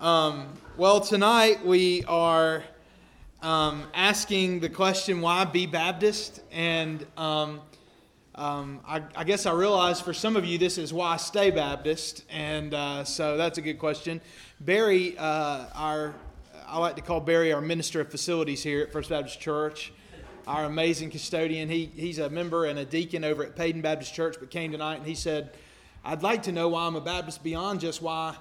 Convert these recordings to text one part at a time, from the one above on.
Um, well, tonight we are um, asking the question, why be Baptist? And um, um, I, I, guess I realize for some of you this is why stay Baptist. And uh, so that's a good question. Barry, uh, our, I like to call Barry our minister of facilities here at First Baptist Church. Our amazing custodian. He, he's a member and a deacon over at Paden Baptist Church, but came tonight and he said, I'd like to know why I'm a Baptist beyond just why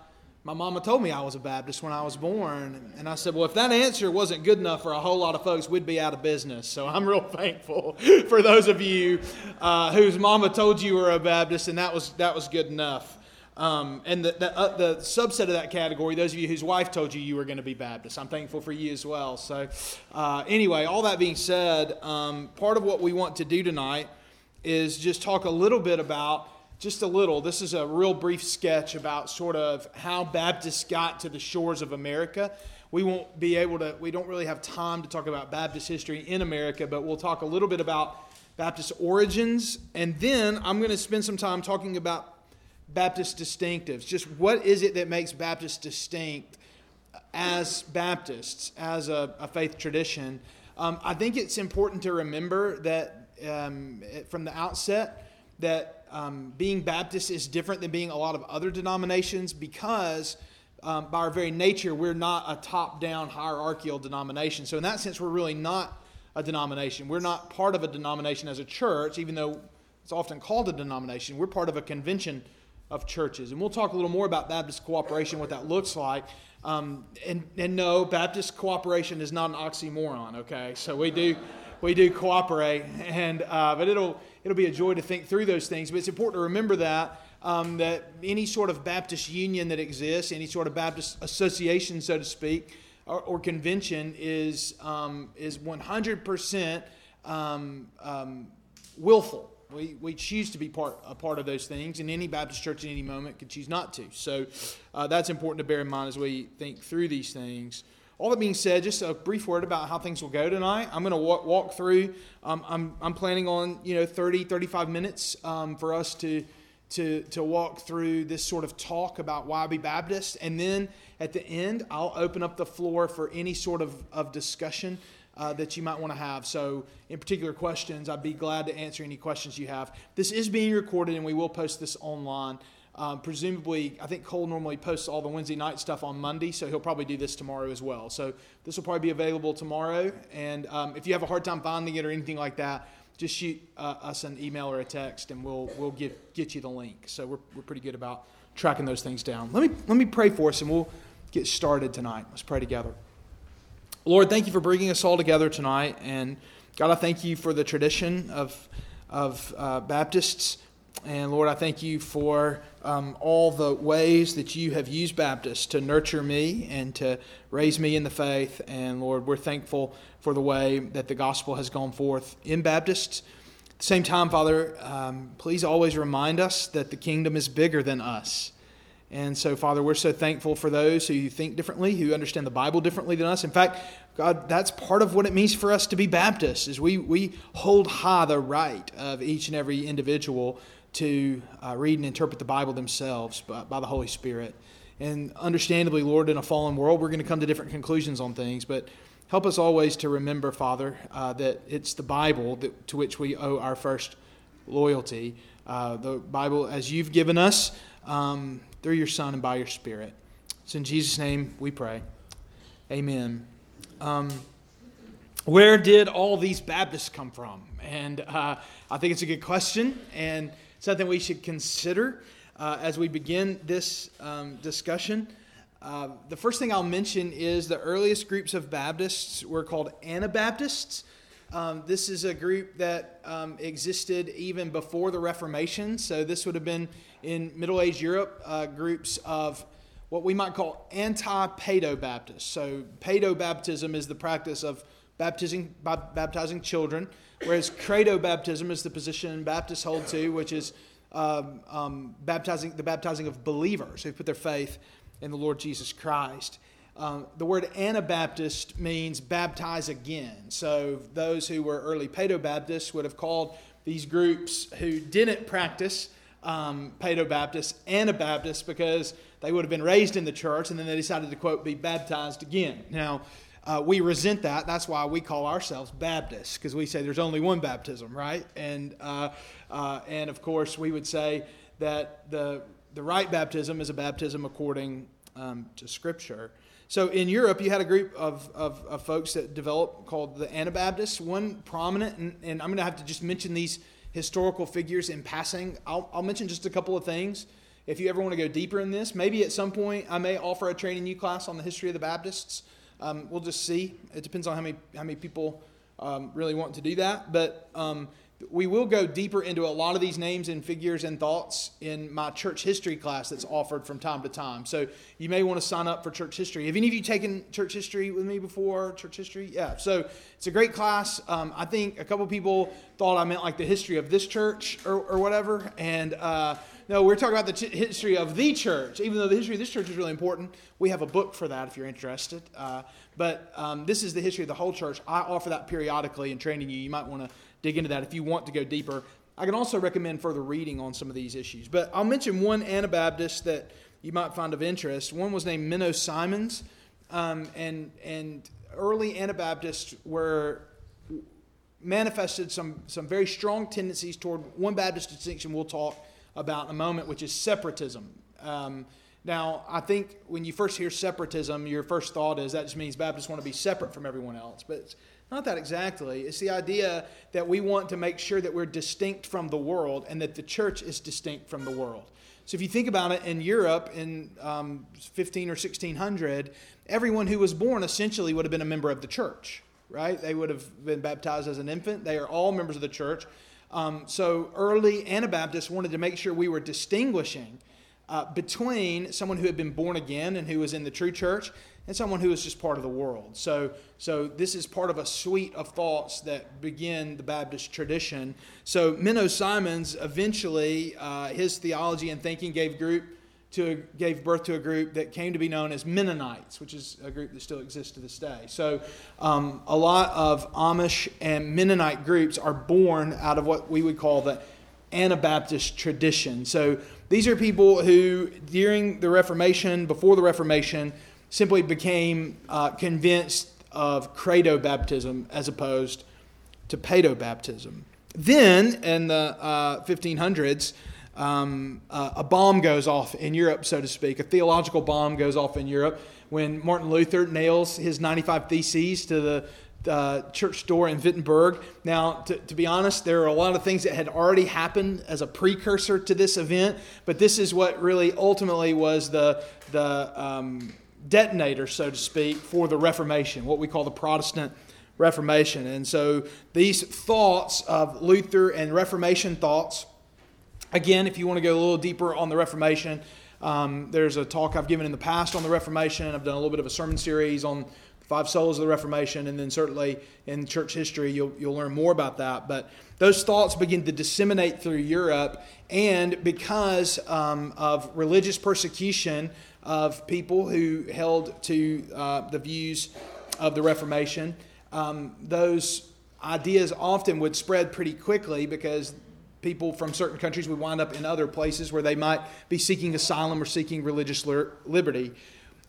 my mama told me I was a Baptist when I was born. And I said, well, if that answer wasn't good enough for a whole lot of folks, we'd be out of business. So I'm real thankful for those of you uh, whose mama told you were a Baptist, and that was, that was good enough. Um, and the, the, uh, the, subset of that category, those of you whose wife told you you were going to be Baptist, I'm thankful for you as well. So, uh, anyway, all that being said, um, part of what we want to do tonight is just talk a little bit about just a little. This is a real brief sketch about sort of how Baptists got to the shores of America. We won't be able to, we don't really have time to talk about Baptist history in America, but we'll talk a little bit about Baptist origins. And then I'm going to spend some time talking about Baptist distinctives. Just what is it that makes Baptists distinct as Baptists, as a, a faith tradition? Um, I think it's important to remember that um, from the outset that um, being Baptist is different than being a lot of other denominations because, um, by our very nature, we're not a top down hierarchical denomination. So, in that sense, we're really not a denomination. We're not part of a denomination as a church, even though it's often called a denomination. We're part of a convention of churches. And we'll talk a little more about Baptist cooperation, what that looks like. Um, and, and no, Baptist cooperation is not an oxymoron, okay? So, we do. We do cooperate, and uh, but it'll it'll be a joy to think through those things. But it's important to remember that um, that any sort of Baptist union that exists, any sort of Baptist association, so to speak, or, or convention is um, is 100% um, um, willful. We, we choose to be part a part of those things, and any Baptist church at any moment could choose not to. So uh, that's important to bear in mind as we think through these things. All that being said, just a brief word about how things will go tonight. I'm going to walk, walk through. Um, I'm, I'm planning on you know 30, 35 minutes um, for us to, to, to walk through this sort of talk about why be Baptist. And then at the end, I'll open up the floor for any sort of, of discussion uh, that you might want to have. So, in particular questions, I'd be glad to answer any questions you have. This is being recorded, and we will post this online. Um, presumably, I think Cole normally posts all the Wednesday night stuff on Monday, so he'll probably do this tomorrow as well. So this will probably be available tomorrow. And um, if you have a hard time finding it or anything like that, just shoot uh, us an email or a text, and we'll we'll get get you the link. So we're we're pretty good about tracking those things down. Let me let me pray for us, and we'll get started tonight. Let's pray together. Lord, thank you for bringing us all together tonight, and God, I thank you for the tradition of of uh, Baptists and Lord, I thank you for um, all the ways that you have used Baptists to nurture me and to raise me in the faith. And Lord, we're thankful for the way that the gospel has gone forth in Baptists. At the same time, Father, um, please always remind us that the kingdom is bigger than us. And so, Father, we're so thankful for those who think differently, who understand the Bible differently than us. In fact, God, that's part of what it means for us to be Baptists, is we, we hold high the right of each and every individual to uh, read and interpret the Bible themselves by, by, the Holy Spirit. And understandably, Lord, in a fallen world, we're going to come to different conclusions on things, but help us always to remember, Father, uh, that it's the Bible that, to which we owe our first loyalty. Uh, the Bible as you've given us um, through your Son and by your Spirit. It's in Jesus' name we pray. Amen. Um, where did all these Baptists come from? And uh, I think it's a good question. And something we should consider uh, as we begin this um, discussion. Uh, the first thing I'll mention is the earliest groups of Baptists were called Anabaptists. Um, this is a group that um, existed even before the Reformation. So, this would have been in Middle Age Europe uh, groups of what we might call anti Paedo Baptists. So, Paedo baptism is the practice of baptizing, baptizing children. Whereas credo baptism is the position Baptists hold to, which is um, um, baptizing the baptizing of believers who put their faith in the Lord Jesus Christ. Um, the word Anabaptist means baptize again. So those who were early Paedo Baptists would have called these groups who didn't practice um, Paedo Baptists Anabaptists because they would have been raised in the church and then they decided to, quote, be baptized again. Now, uh, we resent that. That's why we call ourselves Baptists, because we say there's only one baptism, right? And, uh, uh, and of course, we would say that the, the right baptism is a baptism according um, to Scripture. So in Europe, you had a group of, of, of folks that developed called the Anabaptists. One prominent, and, and I'm going to have to just mention these historical figures in passing. I'll, I'll mention just a couple of things. If you ever want to go deeper in this, maybe at some point I may offer a training you class on the history of the Baptists. Um, we'll just see. It depends on how many how many people um, really want to do that. But um, we will go deeper into a lot of these names and figures and thoughts in my church history class that's offered from time to time. So you may want to sign up for church history. Have any of you taken church history with me before? Church history? Yeah. So it's a great class. Um, I think a couple people thought I meant like the history of this church or, or whatever. And uh, no, we're talking about the history of the church. Even though the history of this church is really important, we have a book for that if you're interested. Uh, but um, this is the history of the whole church. I offer that periodically in training you. You might want to dig into that if you want to go deeper. I can also recommend further reading on some of these issues. But I'll mention one Anabaptist that you might find of interest. One was named Menno Simons, um, and and early Anabaptists were manifested some some very strong tendencies toward one Baptist distinction we'll talk about in a moment, which is separatism. Um, now, I think when you first hear separatism, your first thought is that just means Baptists want to be separate from everyone else. But it's not that exactly. It's the idea that we want to make sure that we're distinct from the world and that the church is distinct from the world. So if you think about it, in Europe in um, 15 or 1600, everyone who was born essentially would have been a member of the church, right? They would have been baptized as an infant. They are all members of the church. Um, so early Anabaptists wanted to make sure we were distinguishing uh, between someone who had been born again and who was in the true church and someone who was just part of the world. So, so this is part of a suite of thoughts that begin the Baptist tradition. So Menno Simons eventually, uh, his theology and thinking gave group to gave birth to a group that came to be known as Mennonites, which is a group that still exists to this day. So, um, a lot of Amish and Mennonite groups are born out of what we would call the Anabaptist tradition. So, these are people who, during the Reformation, before the Reformation, simply became uh, convinced of credo baptism as opposed to pedo baptism. Then, in the uh, 1500s, um, uh, a bomb goes off in Europe, so to speak. A theological bomb goes off in Europe when Martin Luther nails his 95 Theses to the uh, church door in Wittenberg. Now, to, to, be honest, there are a lot of things that had already happened as a precursor to this event, but this is what really ultimately was the, the um, detonator, so to speak, for the Reformation, what we call the Protestant Reformation. And so these thoughts of Luther and Reformation thoughts, again, if you want to go a little deeper on the Reformation, um, there's a talk I've given in the past on the Reformation. I've done a little bit of a sermon series on the five solas of the Reformation, and then certainly in church history, you'll, you'll learn more about that. But those thoughts begin to disseminate through Europe, and because um, of religious persecution, of people who held to uh, the views of the Reformation. Um, those ideas often would spread pretty quickly because people from certain countries would wind up in other places where they might be seeking asylum or seeking religious liberty.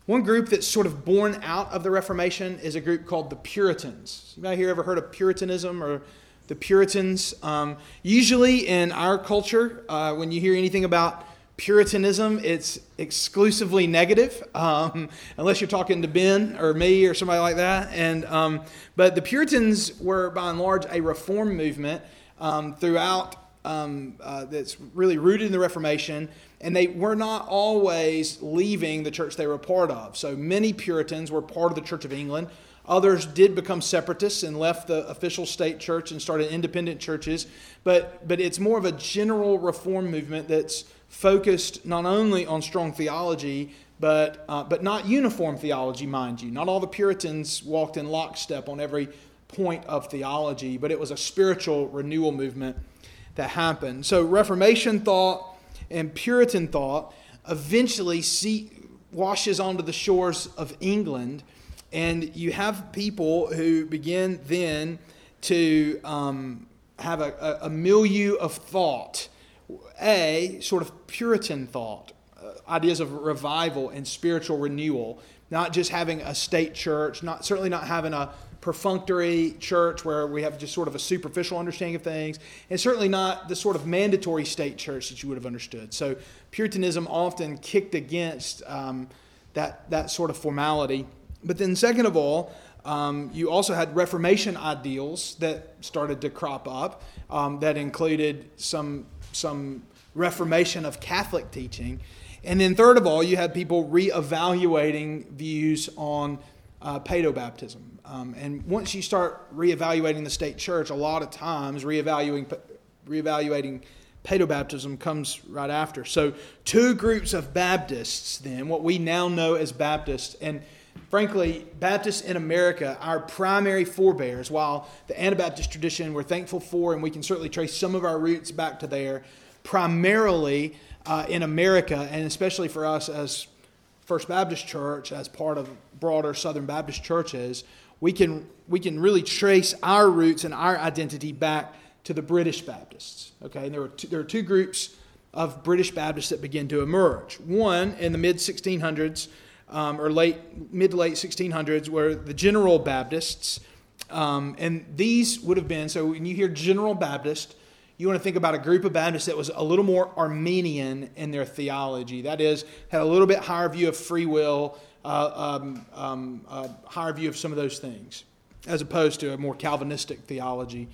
One group that's sort of born out of the Reformation is a group called the Puritans. Might here ever heard of Puritanism or the Puritans? Um, usually in our culture, uh, when you hear anything about Puritanism, it's exclusively negative, um, unless you're talking to Ben or me or somebody like that. And um, but the Puritans were, by and large, a reform movement um, throughout um, uh, that's really rooted in the Reformation, and they were not always leaving the church they were a part of. So many Puritans were part of the Church of England. Others did become separatists and left the official state church and started independent churches. But, but it's more of a general reform movement that's focused not only on strong theology, but, uh, but not uniform theology, mind you. Not all the Puritans walked in lockstep on every point of theology, but it was a spiritual renewal movement that happened. So, Reformation thought and Puritan thought eventually see, washes onto the shores of England, and you have people who begin then to um, have a, a, milieu of thought a sort of Puritan thought. Uh, ideas of revival and spiritual renewal, not just having a state church, not certainly not having a perfunctory church where we have just sort of a superficial understanding of things, and certainly not the sort of mandatory state church that you would have understood. So Puritanism often kicked against um, that, that sort of formality. But then, second of all, um, you also had Reformation ideals that started to crop up um, that included some, some reformation of Catholic teaching. And then, third of all, you had people reevaluating views on uh, paedobaptism. Um, and once you start reevaluating the state church, a lot of times reevaluating, reevaluating paedobaptism comes right after. So, two groups of Baptists, then, what we now know as Baptists, and frankly, Baptists in America, our primary forebears, while the Anabaptist tradition we're thankful for, and we can certainly trace some of our roots back to there, primarily uh, in America, and especially for us as First Baptist Church, as part of broader Southern Baptist churches, we can, we can really trace our roots and our identity back to the British Baptists. Okay, and there, were two, there are two groups of British Baptists that begin to emerge. One in the mid 1600s, um, or late mid to late 1600s, were the General Baptists, um, and these would have been so when you hear General Baptist, you want to think about a group of Baptists that was a little more Arminian in their theology. That is, had a little bit higher view of free will, uh, um, um, uh, higher view of some of those things, as opposed to a more Calvinistic theology,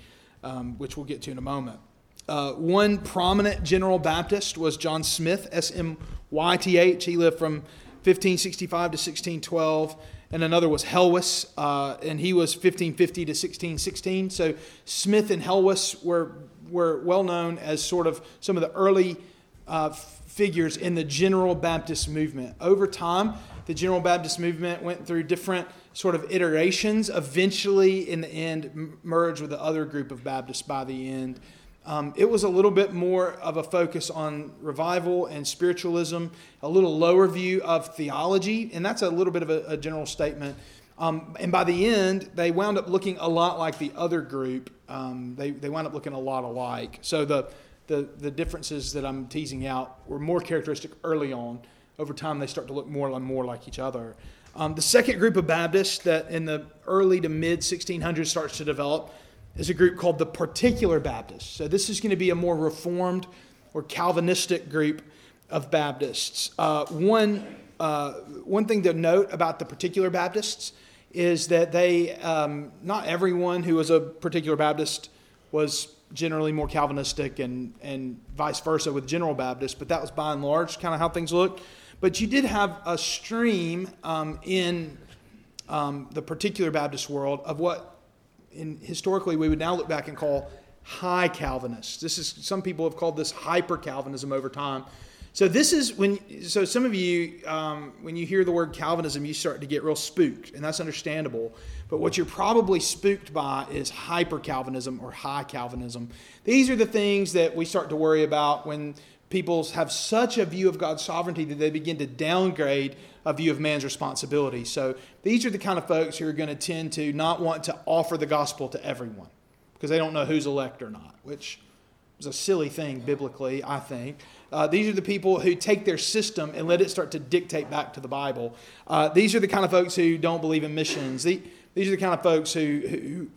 um, which we'll get to in a moment. Uh, one prominent General Baptist was John Smyth, S M Y T H. He lived from 1565 to 1612. And another was Helwys, uh, and he was 1550 to 1616. So Smyth and Helwys were, were well known as sort of some of the early uh, figures in the General Baptist movement. Over time, the General Baptist movement went through different sort of iterations. Eventually, in the end, merged with the other group of Baptists by the end. Um, it was a little bit more of a focus on revival and spiritualism, a little lower view of theology, and that's a little bit of a, a general statement. Um, and by the end, they wound up looking a lot like the other group. Um, they, they wound up looking a lot alike. So the, the, the differences that I'm teasing out were more characteristic early on. Over time, they start to look more and more like each other. Um, the second group of Baptists that in the early to mid 1600s starts to develop is a group called the Particular Baptists. So this is going to be a more reformed or Calvinistic group of Baptists. Uh, one, uh, one thing to note about the Particular Baptists is that they, um, not everyone who was a Particular Baptist was generally more Calvinistic and, and vice versa with General Baptists, but that was by and large kind of how things looked. But you did have a stream um, in um, the particular Baptist world of what in, historically we would now look back and call high Calvinists. This is some people have called this hyper Calvinism over time. So this is when so some of you um, when you hear the word Calvinism you start to get real spooked and that's understandable. But what you're probably spooked by is hyper Calvinism or high Calvinism. These are the things that we start to worry about when people have such a view of God's sovereignty that they begin to downgrade a view of man's responsibility. So these are the kind of folks who are going to tend to not want to offer the gospel to everyone because they don't know who's elect or not, which is a silly thing biblically, I think. Uh, these are the people who take their system and let it start to dictate back to the Bible. Uh, these are the kind of folks who don't believe in missions. The, these are the kind of folks who,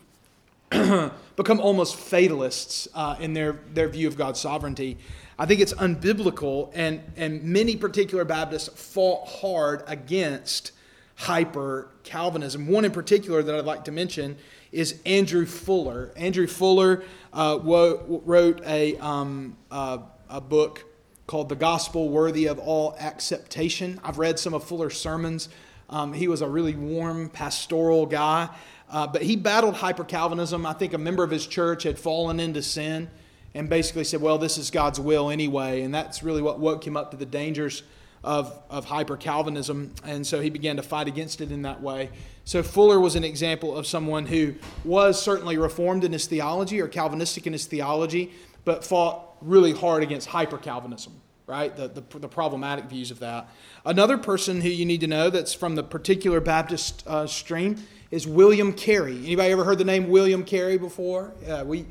who become almost fatalists uh, in their, their view of God's sovereignty. I think it's unbiblical, and, and many particular Baptists fought hard against hyper Calvinism. One in particular that I'd like to mention is Andrew Fuller. Andrew Fuller uh, wrote a, um, uh, a book called The Gospel Worthy of All Acceptation. I've read some of Fuller's sermons. Um, he was a really warm pastoral guy, uh, but he battled hyper Calvinism. I think a member of his church had fallen into sin and basically said, well, this is God's will anyway. And that's really what woke him up to the dangers of, of hyper Calvinism. And so he began to fight against it in that way. So Fuller was an example of someone who was certainly reformed in his theology or Calvinistic in his theology, but fought really hard against hyper Calvinism, right? The, the, the, problematic views of that. Another person who you need to know that's from the particular Baptist uh, stream is William Carey. Anybody ever heard the name William Carey before? We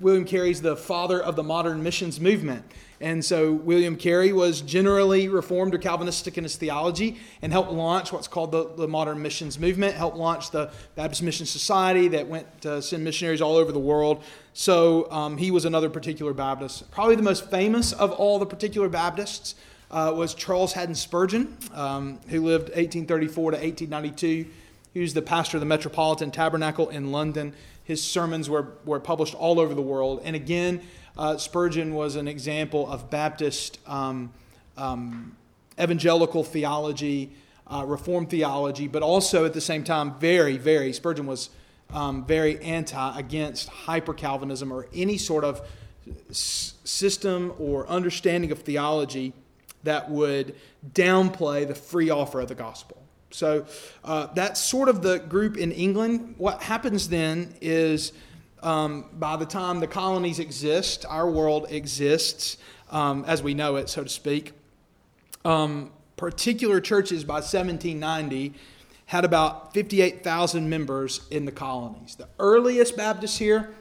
William Carey's the father of the modern missions movement. And so William Carey was generally Reformed or Calvinistic in his theology and helped launch what's called the, the modern missions movement, helped launch the Baptist Mission Society that went to send missionaries all over the world. So um, he was another particular Baptist. Probably the most famous of all the particular Baptists uh, was Charles Haddon Spurgeon, um, who lived 1834 to 1892. He was the pastor of the Metropolitan Tabernacle in London. His sermons were, were published all over the world. And again, uh, Spurgeon was an example of Baptist um, um, evangelical theology, uh, Reformed theology, but also at the same time, very, very, Spurgeon was um, very anti against hyper Calvinism or any sort of s- system or understanding of theology that would downplay the free offer of the gospel. So uh, that's sort of the group in England. What happens then is um, by the time the colonies exist, our world exists um, as we know it, so to speak. Um, particular churches by 1790 had about 58,000 members in the colonies. The earliest Baptists here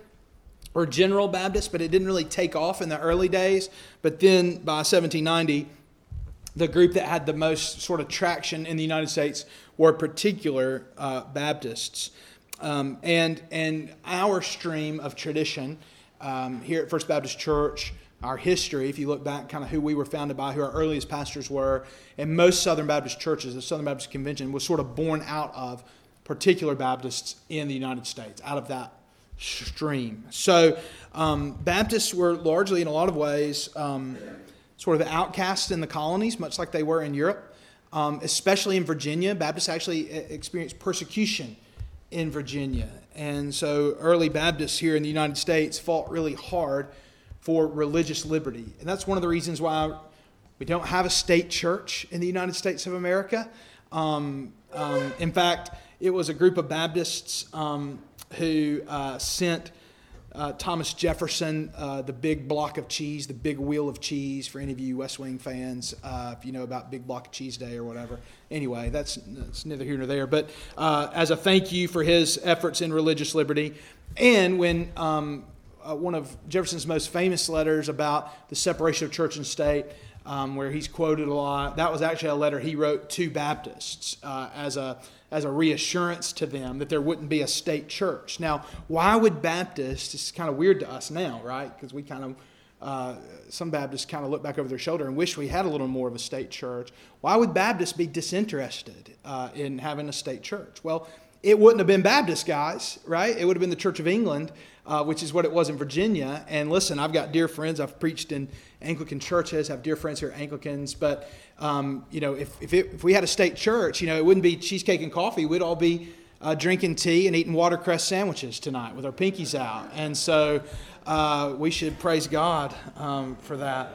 were General Baptists, but it didn't really take off in the early days. But then by 1790, the group that had the most sort of traction in the United States were particular uh, Baptists. Um, and, and our stream of tradition um, here at First Baptist Church, our history, if you look back kind of who we were founded by, who our earliest pastors were, and most Southern Baptist churches, the Southern Baptist Convention was sort of born out of particular Baptists in the United States, out of that stream. So um, Baptists were largely, in a lot of ways, um, sort of outcasts in the colonies, much like they were in Europe, um, especially in Virginia. Baptists actually uh, experienced persecution in Virginia. And so early Baptists here in the United States fought really hard for religious liberty. And that's one of the reasons why we don't have a state church in the United States of America. Um, um, in fact, it was a group of Baptists um, who uh, sent uh, Thomas Jefferson, uh, the big block of cheese, the big wheel of cheese, for any of you West Wing fans, uh, if you know about Big Block of Cheese Day or whatever. Anyway, that's, that's neither here nor there. But uh, as a thank you for his efforts in religious liberty, and when um, uh, one of Jefferson's most famous letters about the separation of church and state, um, where he's quoted a lot, that was actually a letter he wrote to Baptists as a as a reassurance to them that there wouldn't be a state church. Now, why would Baptists, it's kind of weird to us now, right? Because we kind of, uh, some Baptists kind of look back over their shoulder and wish we had a little more of a state church. Why would Baptists be disinterested uh, in having a state church? Well, it wouldn't have been Baptist guys, right? It would have been the Church of England, uh, which is what it was in Virginia. And listen, I've got dear friends. I've preached in Anglican churches. Have dear friends here Anglicans. But um, you know, if if, it, if, we had a state church, you know, it wouldn't be cheesecake and coffee. We'd all be uh, drinking tea and eating watercress sandwiches tonight with our pinkies out. And so uh, we should praise God um, for that.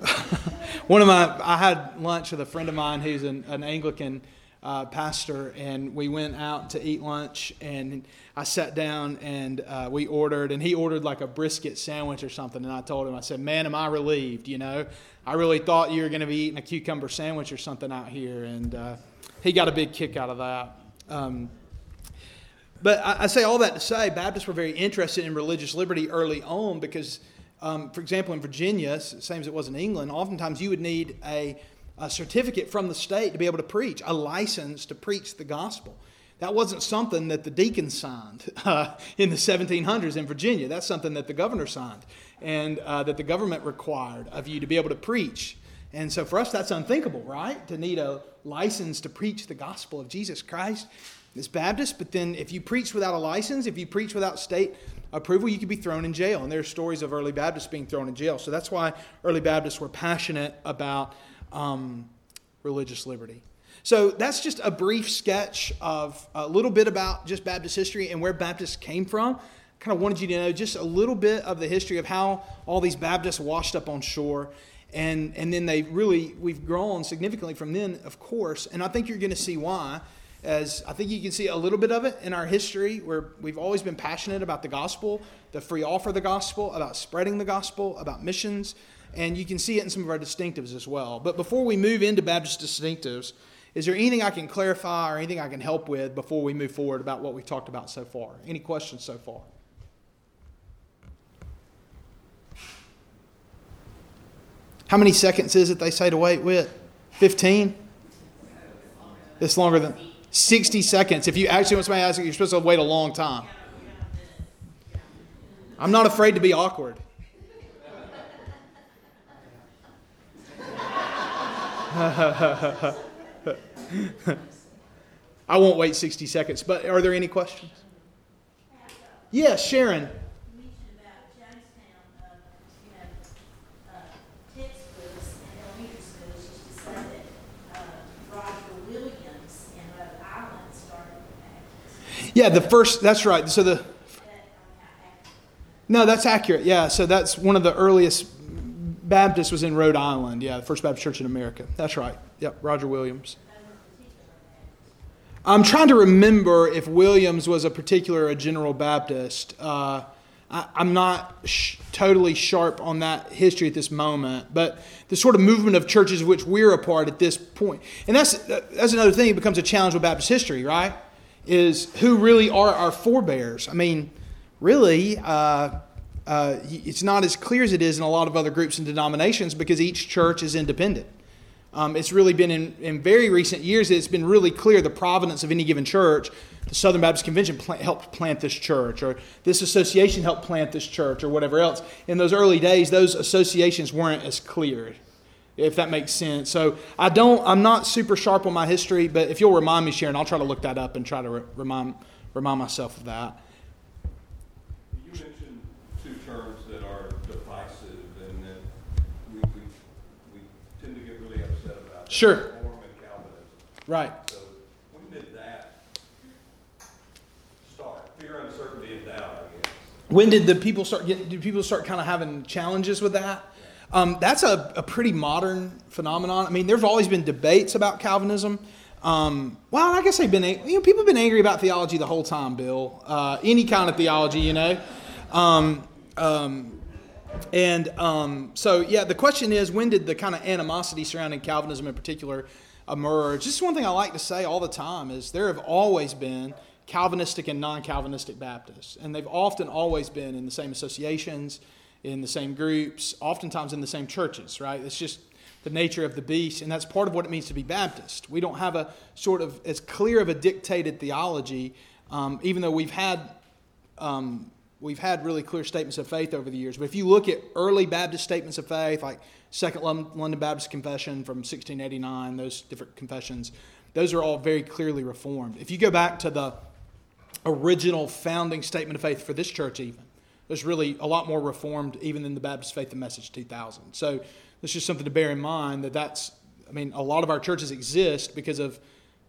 One of my, I had lunch with a friend of mine who's an, an Anglican uh, pastor, and we went out to eat lunch. And I sat down and uh, we ordered, and he ordered like a brisket sandwich or something. And I told him, I said, "Man, am I relieved? You know, I really thought you were going to be eating a cucumber sandwich or something out here." And uh, he got a big kick out of that. Um, but I, I, say all that to say, Baptists were very interested in religious liberty early on because, um, for example, in Virginia, same as it was in England, oftentimes you would need a a certificate from the state to be able to preach, a license to preach the gospel. That wasn't something that the deacons signed uh, in the 1700s in Virginia. That's something that the governor signed and uh, that the government required of you to be able to preach. And so for us, that's unthinkable, right? To need a license to preach the gospel of Jesus Christ. as Baptist, but then if you preach without a license, if you preach without state approval, you could be thrown in jail. And there are stories of early Baptists being thrown in jail. So that's why early Baptists were passionate about um, religious liberty. So that's just a brief sketch of a little bit about just Baptist history and where Baptists came from. Kind of wanted you to know just a little bit of the history of how all these Baptists washed up on shore. And, and then they really, we've grown significantly from then, of course. And I think you're going to see why, as I think you can see a little bit of it in our history, where we've always been passionate about the gospel, the free offer of the gospel, about spreading the gospel, about missions and you can see it in some of our distinctives as well. But before we move into Baptist distinctives, Is there anything I can clarify or anything I can help with before we move forward about what we've talked about so far? Any questions so far? How many seconds is it they say to wait with? 15? It's longer than 60 seconds. If you actually want somebody to ask you, you're supposed to wait a long time. I'm not afraid to be awkward. I won't wait 60 seconds, but are there any questions? Yes, Sharon. Yeah, the first, that's right. So the. No, that's accurate. Yeah, so that's one of the earliest Baptist was in Rhode Island. Yeah, the First Baptist Church in America. That's right. Yep, Roger Williams. I'm trying to remember if Williams was a particular a General Baptist. Uh, I, am not sh- totally sharp on that history at this moment, but the sort of movement of churches which we're a part at this point, and that's that's another thing. It becomes a challenge with Baptist history, right? Is who really are our forebears? I mean, really, uh, uh, it's not as clear as it is in a lot of other groups and denominations because each church is independent. Um, it's really been in, in, very recent years, it's been really clear the providence of any given church. The Southern Baptist Convention pl- helped plant this church, or this association helped plant this church, or whatever else. In those early days, those associations weren't as clear, if that makes sense. So I don't, I'm not super sharp on my history, but if you'll remind me, Sharon, I'll try to look that up and try to re- remind, remind myself of that. Sure. Reform and that we we tend to get really upset about. Sure. Mormon Calvinism. Right. So when did that start? Fear, uncertainty, and doubt, I guess. When did the people start getting, did people start kind of having challenges with that? Um, that's a, a pretty modern phenomenon. I mean, there's always been debates about Calvinism. Um, well, I guess they've been, you know, people have been angry about theology the whole time, Bill. Uh, any kind of theology, you know. Um, um and um, so, yeah, the question is when did the kind of animosity surrounding Calvinism in particular emerge? Just one thing I like to say all the time is there have always been Calvinistic and non Calvinistic Baptists, and they've often always been in the same associations, in the same groups, oftentimes in the same churches, right? It's just the nature of the beast, and that's part of what it means to be Baptist. We don't have a sort of as clear of a dictated theology, um, even though we've had um, we've had really clear statements of faith over the years. But if you look at early Baptist statements of faith, like Second London Baptist Confession from 1689, those different confessions, those are all very clearly reformed. If you go back to the original founding statement of faith for this church, even, there's really a lot more reformed even than the Baptist Faith and Message 2000. So it's just something to bear in mind that that's, I mean, a lot of our churches exist because of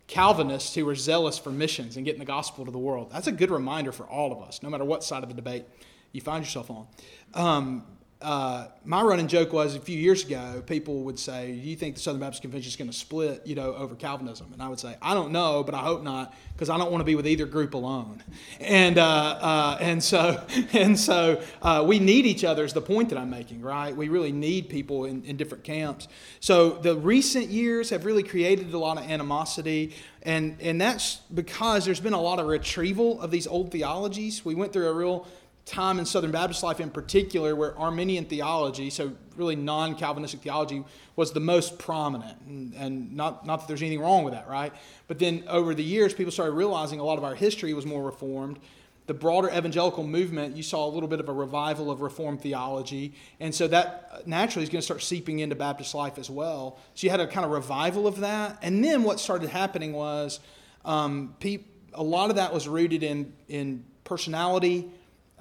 Calvinists who were zealous for missions and getting the gospel to the world. That's a good reminder for all of us, no matter what side of the debate you find yourself on. Um, uh, my running joke was a few years ago, people would say, "Do you think the Southern Baptist Convention is going to split, you know, over Calvinism?" And I would say, "I don't know, but I hope not, because I don't want to be with either group alone." And uh, uh, and so and so uh, we need each other. Is the point that I'm making, right? We really need people in, in different camps. So the recent years have really created a lot of animosity. And, and that's because there's been a lot of retrieval of these old theologies. We went through a real time in Southern Baptist life in particular where Arminian theology, so really non Calvinistic theology, was the most prominent. And, and, not, not that there's anything wrong with that, right? But then over the years, people started realizing a lot of our history was more reformed. The broader evangelical movement, you saw a little bit of a revival of Reformed theology. And so that naturally is going to start seeping into Baptist life as well. So you had a kind of revival of that. And then what started happening was um, pe- a lot of that was rooted in, in personality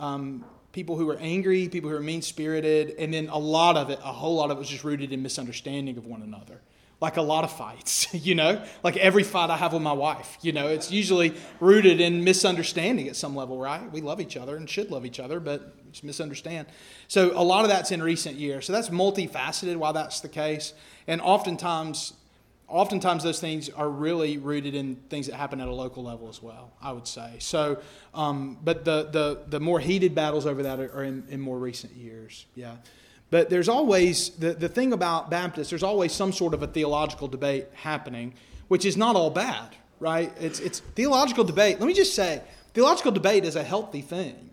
um, people who were angry, people who were mean spirited, and then a lot of it, a whole lot of it was just rooted in misunderstanding of one another. Like a lot of fights, you know? Like every fight I have with my wife, you know, it's usually rooted in misunderstanding at some level, right? We love each other and should love each other, but just misunderstand. So a lot of that's in recent years. So that's multifaceted why that's the case. And oftentimes, oftentimes those things are really rooted in things that happen at a local level as well i would say so um, but the, the, the more heated battles over that are, in, in, more recent years yeah But there's always, the, the thing about Baptists, there's always some sort of a theological debate happening, which is not all bad, right? It's, it's theological debate. Let me just say, theological debate is a healthy thing.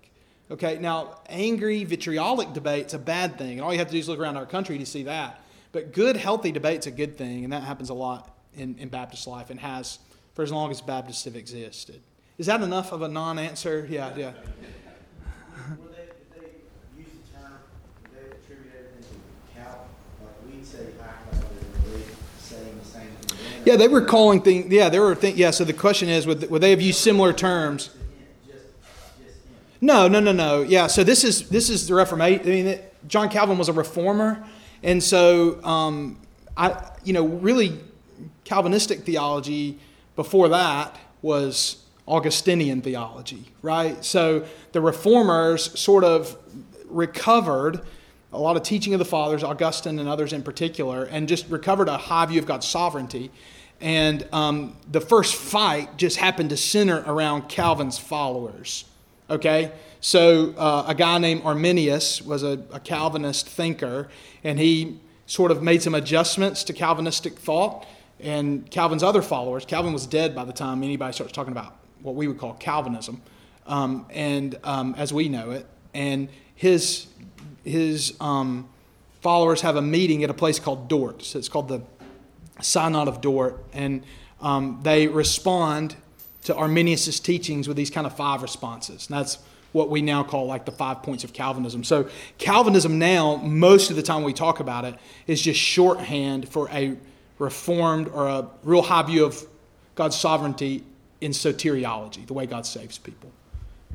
Okay, now angry, vitriolic debate's a bad thing, and all you have to do is look around our country to see that. But good, healthy debate's a good thing, and that happens a lot in, in Baptist life and has for as long as Baptists have existed. Is that enough of a non answer? Yeah, yeah. Yeah, they were calling things. Yeah, they were. Think, yeah, so the question is, would, would they have used similar terms? No, no, no, no. Yeah, so this is this is the Reformation. I mean, John Calvin was a reformer, and so um, I, you know, really Calvinistic theology before that was Augustinian theology, right? So the reformers sort of recovered a lot of teaching of the fathers, Augustine and others in particular, and just recovered a high view of God's sovereignty. And um, the first fight just happened to center around Calvin's followers. Okay? So uh, a guy named Arminius was a, a Calvinist thinker, and he sort of made some adjustments to Calvinistic thought. And Calvin's other followers, Calvin was dead by the time anybody starts talking about what we would call Calvinism, um, and um, as we know it. And his his um, followers have a meeting at a place called Dort. So it's called the Synod of Dort, and um, they respond to Arminius' teachings with these kind of five responses. And that's what we now call like the five points of Calvinism. So Calvinism now, most of the time we talk about it, is just shorthand for a reformed or a real high view of God's sovereignty in soteriology, the way God saves people.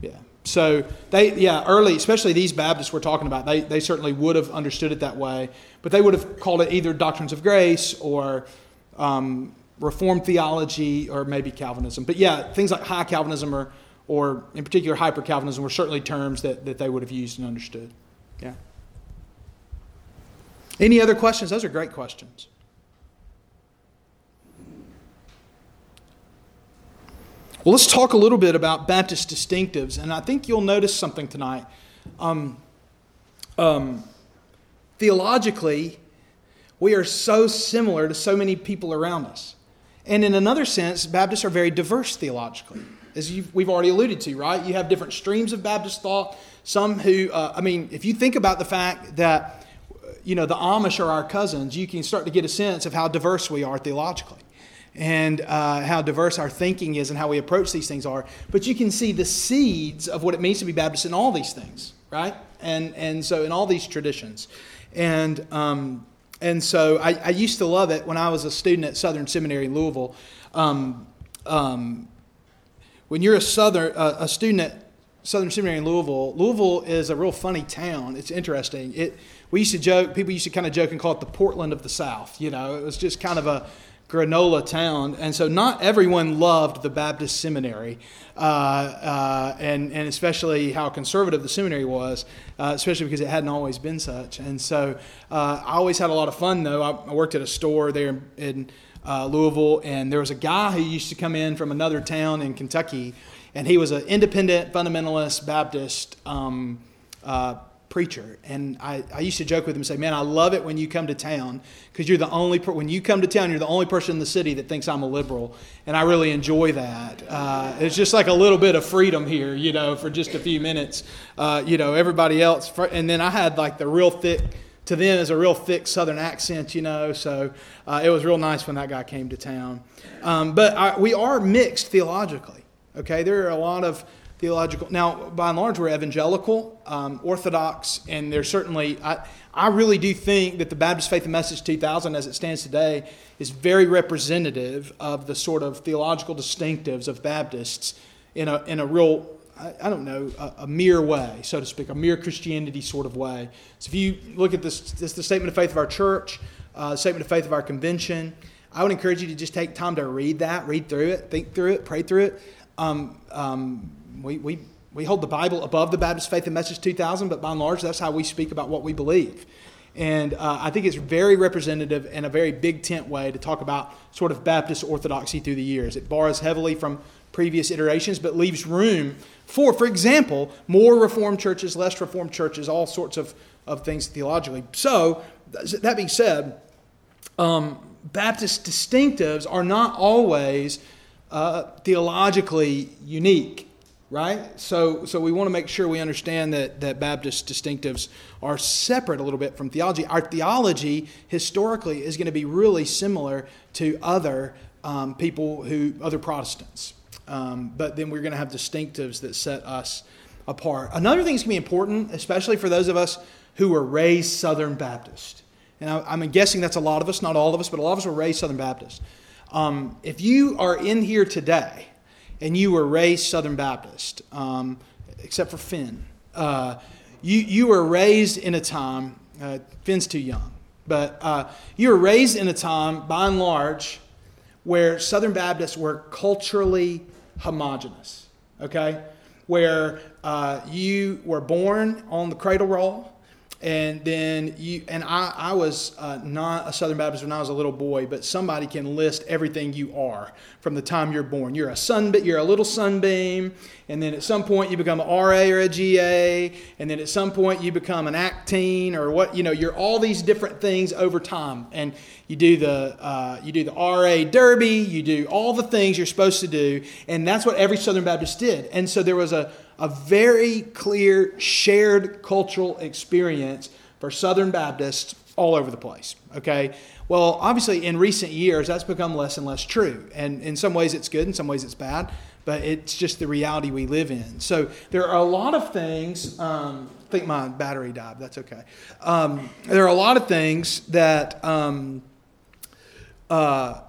Yeah. So they, yeah, early, especially these Baptists we're talking about, they, they certainly would have understood it that way, but they would have called it either doctrines of grace or um, Reformed theology or maybe Calvinism. But yeah, things like high Calvinism or, or in particular hyper Calvinism were certainly terms that, that they would have used and understood. Yeah. Any other questions? Those are great questions. Well, let's talk a little bit about Baptist distinctives, and I think you'll notice something tonight. Um, um, theologically, we are so similar to so many people around us. And in another sense, Baptists are very diverse theologically, as we've already alluded to, right? You have different streams of Baptist thought. Some who, uh, I mean, if you think about the fact that, you know, the Amish are our cousins, you can start to get a sense of how diverse we are theologically and uh, how diverse our thinking is and how we approach these things are. But you can see the seeds of what it means to be Baptist in all these things, right? And, and so in all these traditions. And, um, and so I, I, used to love it when I was a student at Southern Seminary in Louisville. Um, um, when you're a Southern uh, a student at Southern Seminary in Louisville, Louisville is a real funny town. It's interesting. It we used to joke. People used to kind of joke and call it the Portland of the South. You know, it was just kind of a granola town. And so not everyone loved the Baptist seminary, uh, uh, and, and especially how conservative the seminary was, uh, especially because it hadn't always been such. And so uh, I always had a lot of fun, though. I, I worked at a store there in, uh, Louisville, and there was a guy who used to come in from another town in Kentucky, and he was an independent fundamentalist Baptist. Um, uh, preacher. And I, I used to joke with him and say, Man, I love it when you come to town because you're the only, per- when you come to town, you're the only person in the city that thinks I'm a liberal. And I really enjoy that. Uh, it's just like a little bit of freedom here, you know, for just a few minutes. Uh, you know, everybody else. And then I had like the real thick, to them is a real thick southern accent, you know. So uh, it was real nice when that guy came to town. Um, but I, we are mixed theologically. Okay, there are a lot of theological. Now, by and large, we're evangelical, um, Orthodox, and there's certainly, I, I really do think that the Baptist Faith and Message 2000, as it stands today, is very representative of the sort of theological distinctives of Baptists in a, in a real, I, I don't know, a, a, mere way, so to speak, a mere Christianity sort of way. So if you look at this, this the statement of faith of our church, uh, statement of faith of our convention, I would encourage you to just take time to read that, read through it, think through it, pray through it. Um, um, we, we, we hold the Bible above the Baptist Faith and Message 2000, but by and large, that's how we speak about what we believe. And uh, I think it's very representative and a very big tent way to talk about sort of Baptist orthodoxy through the years. It borrows heavily from previous iterations, but leaves room for, for example, more Reformed churches, less Reformed churches, all sorts of of things theologically. So, that being said, um, Baptist distinctives are not always uh, theologically unique, right? So, so we want to make sure we understand that, that Baptist distinctives are separate a little bit from theology. Our theology historically is going to be really similar to other um, people who, other Protestants. Um, but then we're going to have distinctives that set us apart. Another thing that's going to be important, especially for those of us who were raised Southern Baptist. And I, am guessing that's a lot of us, not all of us, but a lot of us were raised Southern Baptist. Um, if you are in here today and you were raised Southern Baptist, um, except for Finn, uh, you, you were raised in a time, uh, Finn's too young, but uh, you were raised in a time, by and large, where Southern Baptists were culturally homogenous, okay? Where uh, you were born on the cradle roll, and then you and I, I was uh, not a Southern Baptist when I was a little boy, but somebody can list everything you are from the time you're born. You're a sun, you're a little sunbeam, and then at some point you become an RA or a GA, and then at some point you become an Acteen or what you know. You're all these different things over time, and you do the uh, you do the RA Derby, you do all the things you're supposed to do, and that's what every Southern Baptist did. And so there was a a very clear shared cultural experience for Southern Baptists all over the place. Okay? Well, obviously, in recent years, that's become less and less true. And in some ways, it's good, in some ways, it's bad, but it's just the reality we live in. So there are a lot of things. Um, I think my battery died. That's okay. Um, there are a lot of things that. Um, uh,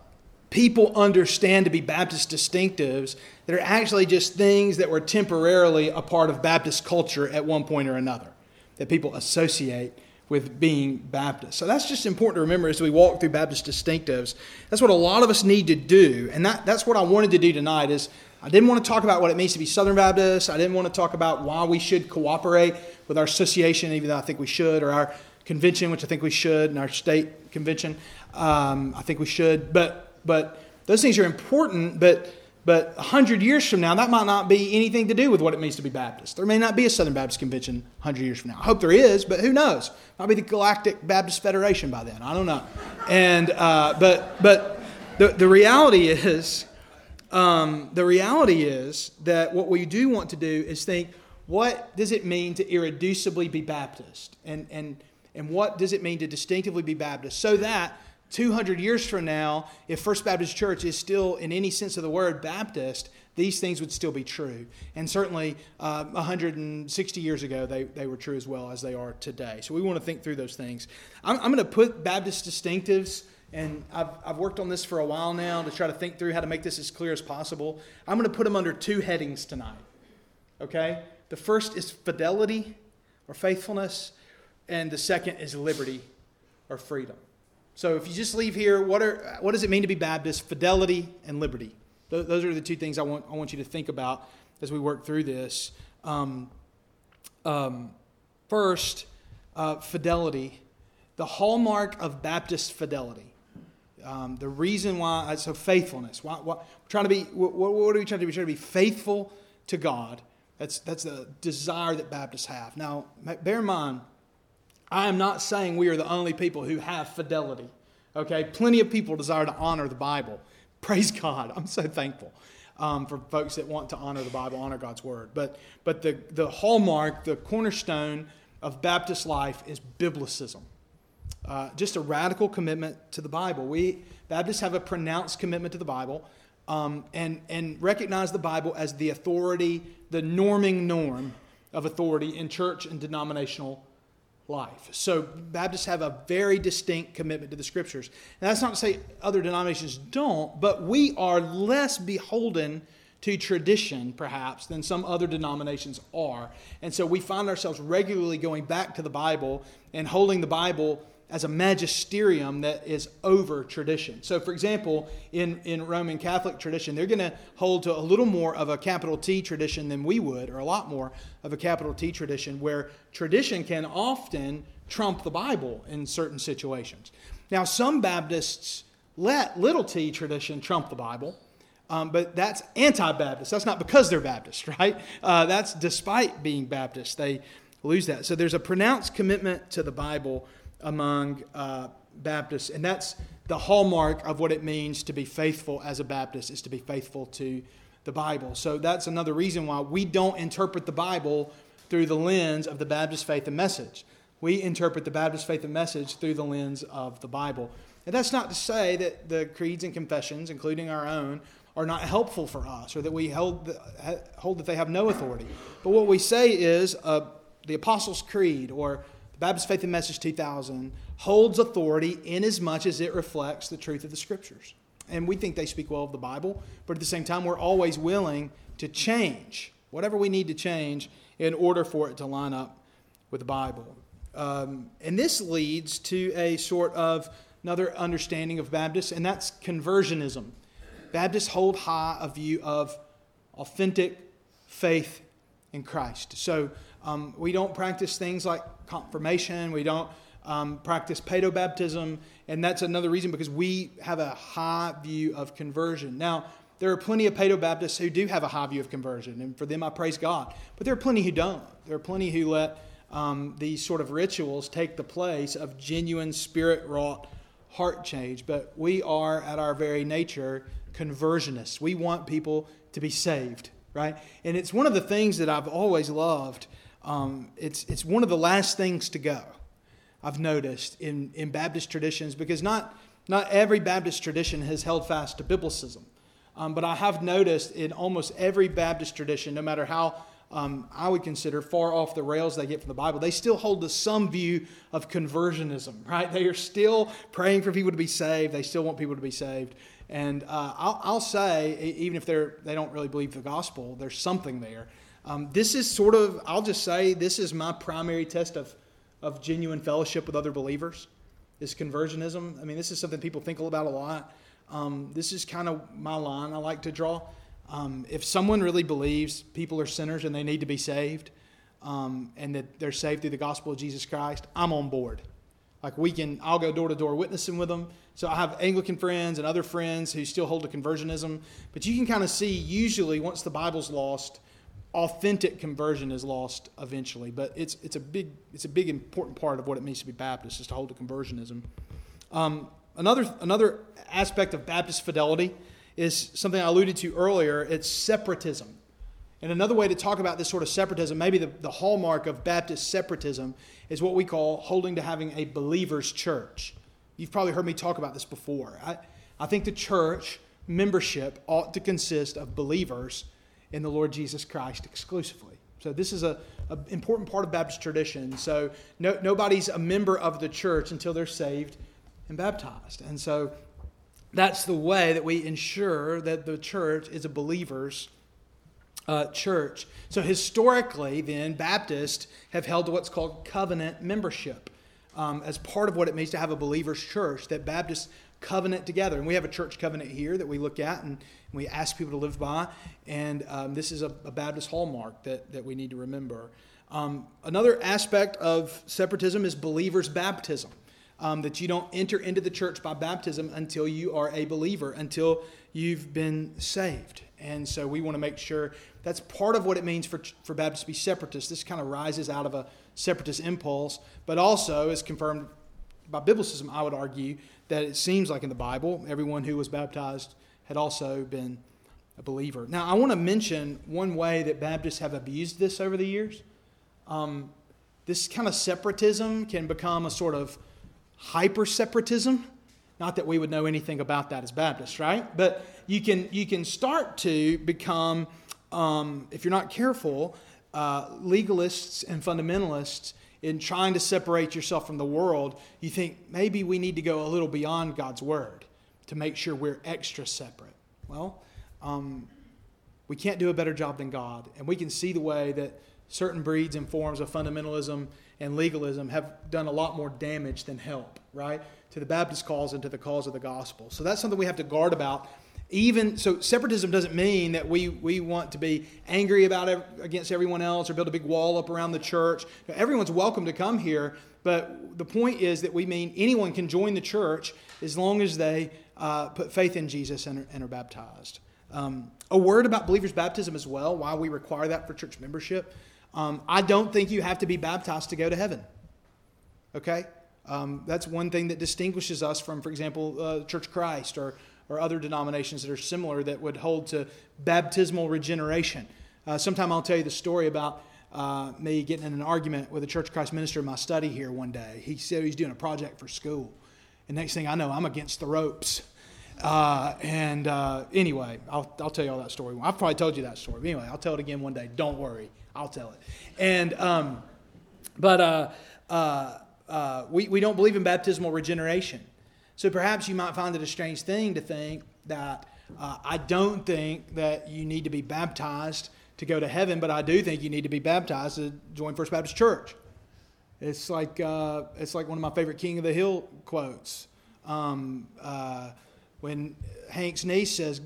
people understand to be Baptist distinctives that are actually just things that were temporarily a part of Baptist culture at one point or another, that people associate with being Baptist. So that's just important to remember as we walk through Baptist distinctives. That's what a lot of us need to do. And that, that's what I wanted to do tonight is I didn't want to talk about what it means to be Southern Baptist. I didn't want to talk about why we should cooperate with our association, even though I think we should, or our convention, which I think we should, and our state convention. Um, I think we should. But but those things are important, but but 100 years from now, that might not be anything to do with what it means to be Baptist. There may not be a Southern Baptist Convention 100 years from now. I hope there is, but who knows? Might be the Galactic Baptist Federation by then. I don't know. And, uh, but, but the, the reality is, um, the reality is that what we do want to do is think, what does it mean to irreducibly be Baptist? And, and, and what does it mean to distinctively be Baptist? So that 200 years from now, if First Baptist Church is still, in any sense of the word, Baptist, these things would still be true. And certainly, uh, 160 years ago, they, they were true as well as they are today. So we want to think through those things. I'm, I'm going to put Baptist distinctives, and I've, I've worked on this for a while now to try to think through how to make this as clear as possible. I'm going to put them under two headings tonight. Okay? The first is fidelity or faithfulness, and the second is liberty or freedom. So if you just leave here, what, are, what does it mean to be Baptist? Fidelity and liberty. Those are the two things I want, I want you to think about as we work through this. Um, um, first, uh, fidelity. The hallmark of Baptist fidelity. Um, the reason why, uh, so faithfulness. Why, why, trying to be, what, what, are we trying to be? We're trying to be faithful to God. That's, that's the desire that Baptists have. Now, bear in mind, I am not saying we are the only people who have fidelity. Okay, plenty of people desire to honor the Bible. Praise God. I'm so thankful um, for folks that want to honor the Bible, honor God's Word. But, but the, the hallmark, the cornerstone of Baptist life is biblicism. Uh, just a radical commitment to the Bible. We Baptists have a pronounced commitment to the Bible um, and, and recognize the Bible as the authority, the norming norm of authority in church and denominational life. So Baptists have a very distinct commitment to the scriptures. And that's not to say other denominations don't, but we are less beholden to tradition, perhaps, than some other denominations are. And so we find ourselves regularly going back to the Bible and holding the Bible as a magisterium that is over tradition. So, for example, in, in Roman Catholic tradition, they're going to hold to a little more of a capital T tradition than we would, or a lot more of a capital T tradition, where tradition can often trump the Bible in certain situations. Now, some Baptists let little t tradition trump the Bible. Um, but that's anti Baptist. That's not because they're Baptist, right? Uh, that's despite being Baptist. They lose that. So there's a pronounced commitment to the Bible among uh, Baptists, and that's the hallmark of what it means to be faithful as a Baptist is to be faithful to the Bible. So that's another reason why we don't interpret the Bible through the lens of the Baptist faith and message. We interpret the Baptist faith and message through the lens of the Bible. And that's not to say that the creeds and confessions, including our own, are not helpful for us or that we hold, hold that they have no authority. But what we say is uh, the Apostles' Creed or Baptist Faith and Message 2000 holds authority in as much as it reflects the truth of the Scriptures. And we think they speak well of the Bible, but at the same time, we're always willing to change whatever we need to change in order for it to line up with the Bible. Um, and this leads to a sort of another understanding of Baptists, and that's conversionism. Baptists hold high a view of authentic faith in Christ. So um, we don't practice things like confirmation, we don't um, practice paedobaptism, and that's another reason because we have a high view of conversion. Now, there are plenty of paedobaptists who do have a high view of conversion, and for them I praise God. But there are plenty who don't. There are plenty who let um, these sort of rituals take the place of genuine spirit wrought heart change. But we are, at our very nature, conversionists. We want people to be saved, right? And it's one of the things that I've always loved. Um, it's, it's one of the last things to go, I've noticed in, in Baptist traditions, because not, not every Baptist tradition has held fast to biblicism. Um, but I have noticed in almost every Baptist tradition, no matter how um, I would consider far off the rails they get from the Bible, they still hold to some view of conversionism, right? They are still praying for people to be saved. They still want people to be saved. And uh, I'll, I'll, say, even if they're, they don't really believe the gospel, there's something there. Um, this is sort of, I'll just say, this is my primary test of, of genuine fellowship with other believers, is conversionism. I mean, this is something people think about a lot. Um, this is kind of my line I like to draw. Um, if someone really believes people are sinners and they need to be saved, um, and that they're saved through the gospel of Jesus Christ, I'm on board. Like we can, I'll go door to door witnessing with them. So I have Anglican friends and other friends who still hold to conversionism. But you can kind of see, usually, once the Bible's lost, authentic conversion is lost eventually. But it's, it's, a big, it's a big important part of what it means to be Baptist, is to hold to conversionism. Um, another, another aspect of Baptist fidelity is something I alluded to earlier it's separatism. And another way to talk about this sort of separatism, maybe the, the hallmark of Baptist separatism, is what we call holding to having a believer's church. You've probably heard me talk about this before. I, I think the church membership ought to consist of believers in the Lord Jesus Christ exclusively. So this is an important part of Baptist tradition. So no, nobody's a member of the church until they're saved and baptized. And so that's the way that we ensure that the church is a believer's uh, church. So historically, then, Baptists have held what's called covenant membership um, as part of what it means to have a believer's church, that Baptists covenant together. And we have a church covenant here that we look at and we ask people to live by. And um, this is a, a, Baptist hallmark that, that we need to remember. Um, another aspect of separatism is believer's baptism um, that you don't enter into the church by baptism until you are a believer, until you've been saved. And so we want to make sure that's part of what it means for, for Baptists to be separatists. This kind of rises out of a separatist impulse, but also is confirmed by Biblicism, I would argue, that it seems like in the Bible, everyone who was baptized had also been a believer. Now, I want to mention one way that Baptists have abused this over the years. Um, this kind of separatism can become a sort of hyper separatism. Not that we would know anything about that as Baptists, right? But you can, you can start to become, um, if you're not careful, uh, legalists and fundamentalists in trying to separate yourself from the world. You think maybe we need to go a little beyond God's word to make sure we're extra separate. Well, um, we can't do a better job than God. And we can see the way that certain breeds and forms of fundamentalism and legalism have done a lot more damage than help, right? To the Baptist cause and to the cause of the gospel. So that's something we have to guard about. Even so, separatism doesn't mean that we, we want to be angry about against everyone else or build a big wall up around the church. Everyone's welcome to come here, but the point is that we mean anyone can join the church as long as they uh, put faith in Jesus and are, and are baptized. Um, a word about believers' baptism as well, why we require that for church membership. Um, I don't think you have to be baptized to go to heaven. Okay? Um, that's one thing that distinguishes us from, for example, uh, Church Christ or, or other denominations that are similar that would hold to baptismal regeneration. Uh, sometime I'll tell you the story about uh, me getting in an argument with a Church of Christ minister in my study here one day. He said he was doing a project for school. And next thing I know, I'm against the ropes. Uh, and uh, anyway, I'll, I'll tell you all that story. I've probably told you that story. But anyway, I'll tell it again one day. Don't worry, I'll tell it. And um, but uh, uh, uh, we we don't believe in baptismal regeneration. So perhaps you might find it a strange thing to think that uh, I don't think that you need to be baptized to go to heaven, but I do think you need to be baptized to join First Baptist Church. It's like it's like one of my favorite King of the Hill quotes. Um, when Hank's niece says,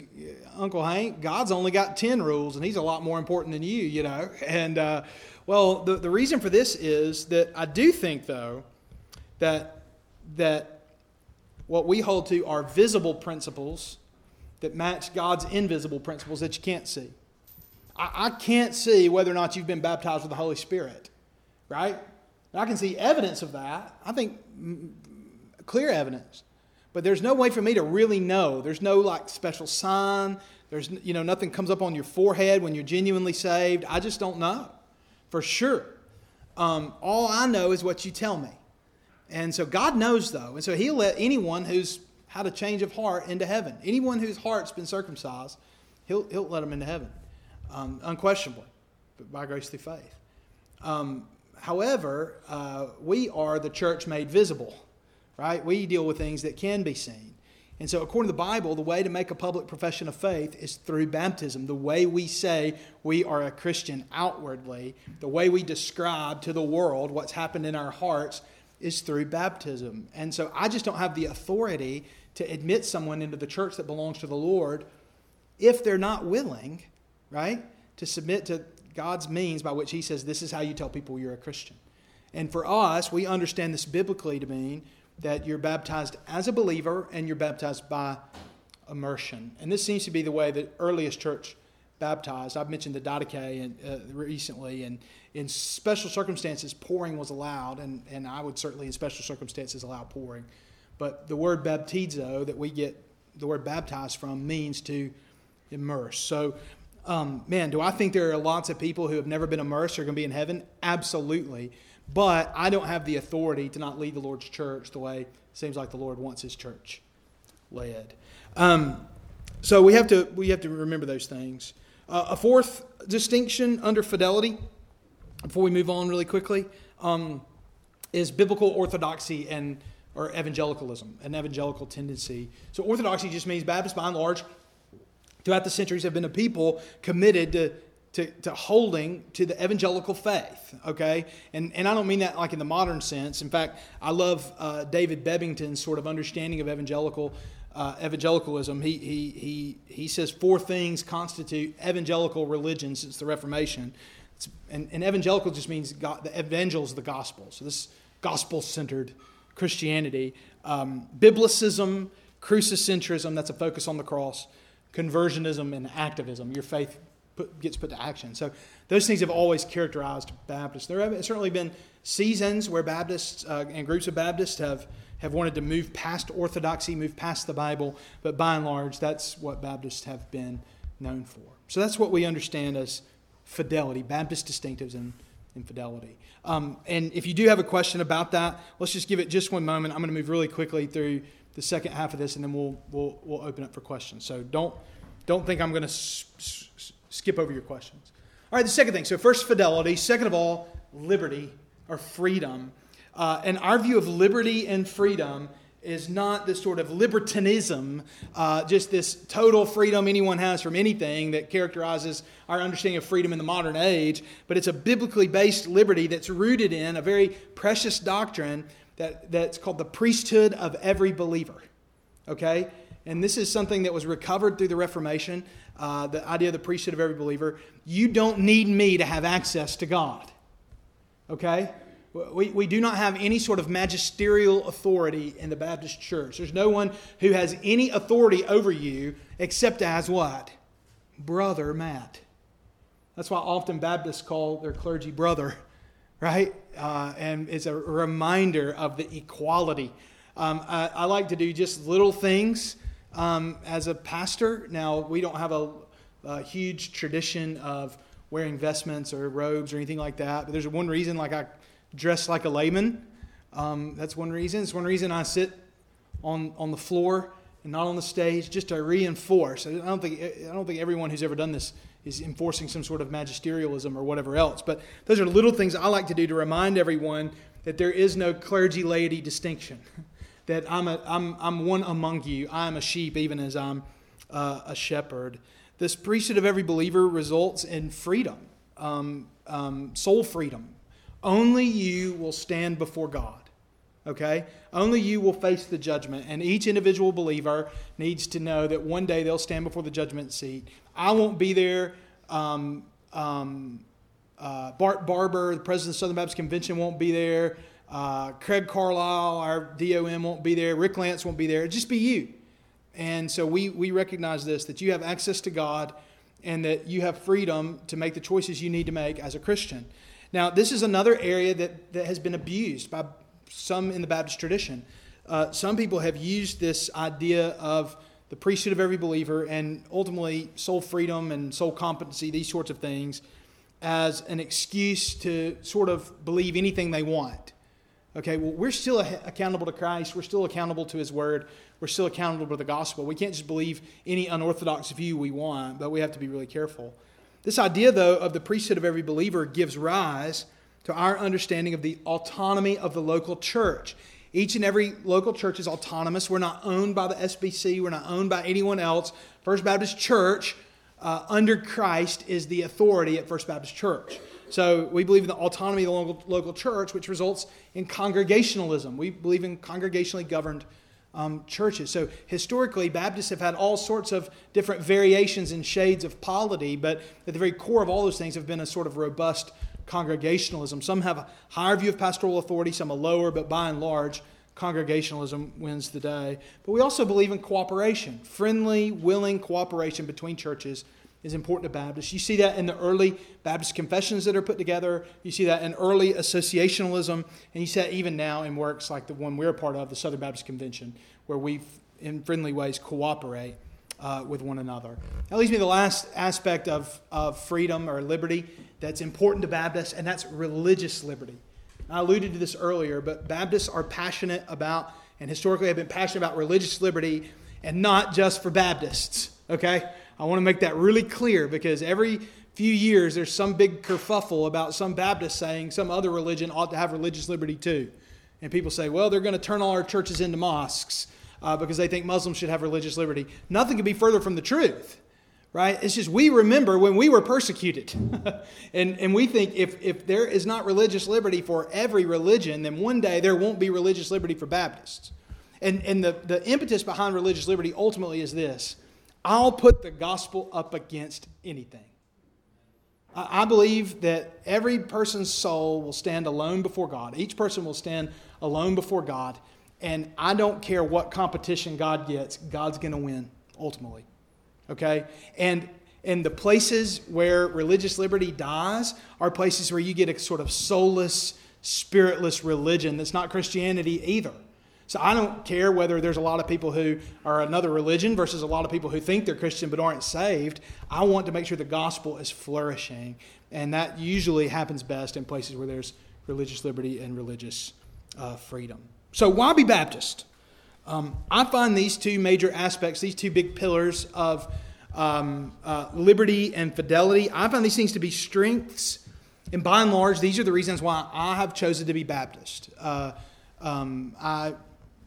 Uncle Hank, God's only got 10 rules and he's a lot more important than you, you know. And, uh, well, the, the reason for this is that I do think, though, that, that what we hold to are visible principles that match God's invisible principles that you can't see. I, I can't see whether or not you've been baptized with the Holy Spirit, right? I can see evidence of that. I think clear evidence. But there's no way for me to really know. There's no like special sign. There's you know nothing comes up on your forehead when you're genuinely saved. I just don't know for sure. Um, all I know is what you tell me. And so God knows though, and so He'll let anyone who's had a change of heart into heaven. Anyone whose heart's been circumcised, He'll He'll let them into heaven, um, unquestionably, but by grace through faith. Um, however, uh, we are the church made visible right? We deal with things that can be seen. And so, according to the Bible, the way to make a public profession of faith is through baptism. The way we say we are a Christian outwardly, the way we describe to the world what's happened in our hearts is through baptism. And so, I just don't have the authority to admit someone into the church that belongs to the Lord if they're not willing, right, to submit to God's means by which He says, This is how you tell people you're a Christian. And for us, we understand this biblically to mean that you're baptized as a believer and you're baptized by immersion. And this seems to be the way that earliest church baptized. I've mentioned the Didache and, uh, recently, and in special circumstances, pouring was allowed, and, and I would certainly, in special circumstances, allow pouring. But the word baptizo that we get the word baptized from means to immerse. So, um, man, do I think there are lots of people who have never been immersed are going to be in heaven? Absolutely. But I don't have the authority to not lead the Lord's church the way it seems like the Lord wants his church led. Um, so we have to we have to remember those things. Uh, a fourth distinction under fidelity, before we move on really quickly, um, is biblical orthodoxy and or evangelicalism, an evangelical tendency. So orthodoxy just means Baptists, by and large, throughout the centuries, have been a people committed to to, to holding to the evangelical faith, okay? And, and I don't mean that like in the modern sense. In fact, I love uh, David Bebbington's sort of understanding of evangelical uh, evangelicalism. He, he, he, he says four things constitute evangelical religion since the Reformation. and, and evangelical just means God, the evangels the gospel. So this gospel centered Christianity. Um, biblicism, crucicentrism, that's a focus on the cross, conversionism, and activism. Your faith put, gets put to action. So those things have always characterized Baptists. There have certainly been seasons where Baptists uh, and groups of Baptists have, have wanted to move past orthodoxy, move past the Bible, but by and large, that's what Baptists have been known for. So that's what we understand as fidelity, Baptist distinctives and, infidelity. Um, and if you do have a question about that, let's just give it just one moment. I'm going to move really quickly through the second half of this, and then we'll, we'll, we'll open up for questions. So don't, don't think I'm going to skip over your questions. All right, the second thing. So, first, fidelity. Second of all, liberty or freedom. Uh, and our view of liberty and freedom is not this sort of libertinism, uh, just this total freedom anyone has from anything that characterizes our understanding of freedom in the modern age, but it's a biblically based liberty that's rooted in a very precious doctrine that, that's called the priesthood of every believer. Okay? And this is something that was recovered through the Reformation uh, the idea of the priesthood of every believer. You don't need me to have access to God. Okay? We, we do not have any sort of magisterial authority in the Baptist church. There's no one who has any authority over you except as what? Brother Matt. That's why often Baptists call their clergy brother, right? Uh, and it's a reminder of the equality. Um, I, I, like to do just little things um, as a pastor. Now, we don't have a, a, huge tradition of wearing vestments or robes or anything like that, but there's one reason, like I dress like a layman. Um, that's one reason. It's one reason I sit on, on the floor and not on the stage just to reinforce. I don't think, I don't think everyone who's ever done this is enforcing some sort of magisterialism or whatever else. But those are little things I like to do to remind everyone that there is no clergy laity distinction. that I'm, a, I'm, I'm one among you. I'm a sheep, even as I'm uh, a shepherd. This priesthood of every believer results in freedom, um, um, soul freedom. Only you will stand before God. Okay? Only you will face the judgment. And each individual believer needs to know that one day they'll stand before the judgment seat. I won't be there. Um, um, uh, Bart Barber, the president of the Southern Baptist Convention, won't be there. Uh, Craig Carlisle, our DOM, won't be there. Rick Lance won't be there. It'll just be you. And so we, we recognize this that you have access to God and that you have freedom to make the choices you need to make as a Christian. Now, this is another area that, that has been abused by some in the Baptist tradition. Uh, some people have used this idea of the priesthood of every believer and ultimately soul freedom and soul competency, these sorts of things, as an excuse to sort of believe anything they want. Okay, well, we're still accountable to Christ. We're still accountable to His Word. We're still accountable to the gospel. We can't just believe any unorthodox view we want, but we have to be really careful. This idea, though, of the priesthood of every believer gives rise to our understanding of the autonomy of the local church. Each and every local church is autonomous. We're not owned by the SBC, we're not owned by anyone else. First Baptist Church, uh, under Christ, is the authority at First Baptist Church. So we believe in the autonomy of the local, local church, which results in congregationalism. We believe in congregationally governed um, churches. So historically, Baptists have had all sorts of different variations and shades of polity, but at the very core of all those things have been a sort of robust congregationalism. Some have a higher view of pastoral authority, some a lower, but by and large, congregationalism wins the day. But we also believe in cooperation, friendly, willing cooperation between churches is important to Baptists. You see that in the early Baptist confessions that are put together. You see that in early associationalism. And you see that even now in works like the one we're a part of, the Southern Baptist Convention, where we, in friendly ways, cooperate uh, with one another. That leads me to the last aspect of, of freedom or liberty that's important to Baptists, and that's religious liberty. I alluded to this earlier, but Baptists are passionate about, and historically have been passionate about religious liberty, and not just for Baptists, okay? I want to make that really clear because every few years there's some big kerfuffle about some Baptist saying some other religion ought to have religious liberty too. And people say, well, they're going to turn all our churches into mosques uh, because they think Muslims should have religious liberty. Nothing could be further from the truth, right? It's just we remember when we were persecuted. and, and we think if, if there is not religious liberty for every religion, then one day there won't be religious liberty for Baptists. And, and the, the impetus behind religious liberty ultimately is this I'll put the gospel up against anything. I believe that every person's soul will stand alone before God. Each person will stand alone before God. And I don't care what competition God gets, God's going to win ultimately. Okay? And and the places where religious liberty dies are places where you get a sort of soulless, spiritless religion that's not Christianity either. So I don't care whether there's a lot of people who are another religion versus a lot of people who think they're Christian but aren't saved. I want to make sure the gospel is flourishing. And that usually happens best in places where there's religious liberty and religious uh, freedom. So, why be Baptist? Um, I find these two major aspects, these two big pillars of um, uh, liberty and fidelity, I find these things to be strengths. And by and large, these are the reasons why I have chosen to be Baptist. Uh, um, I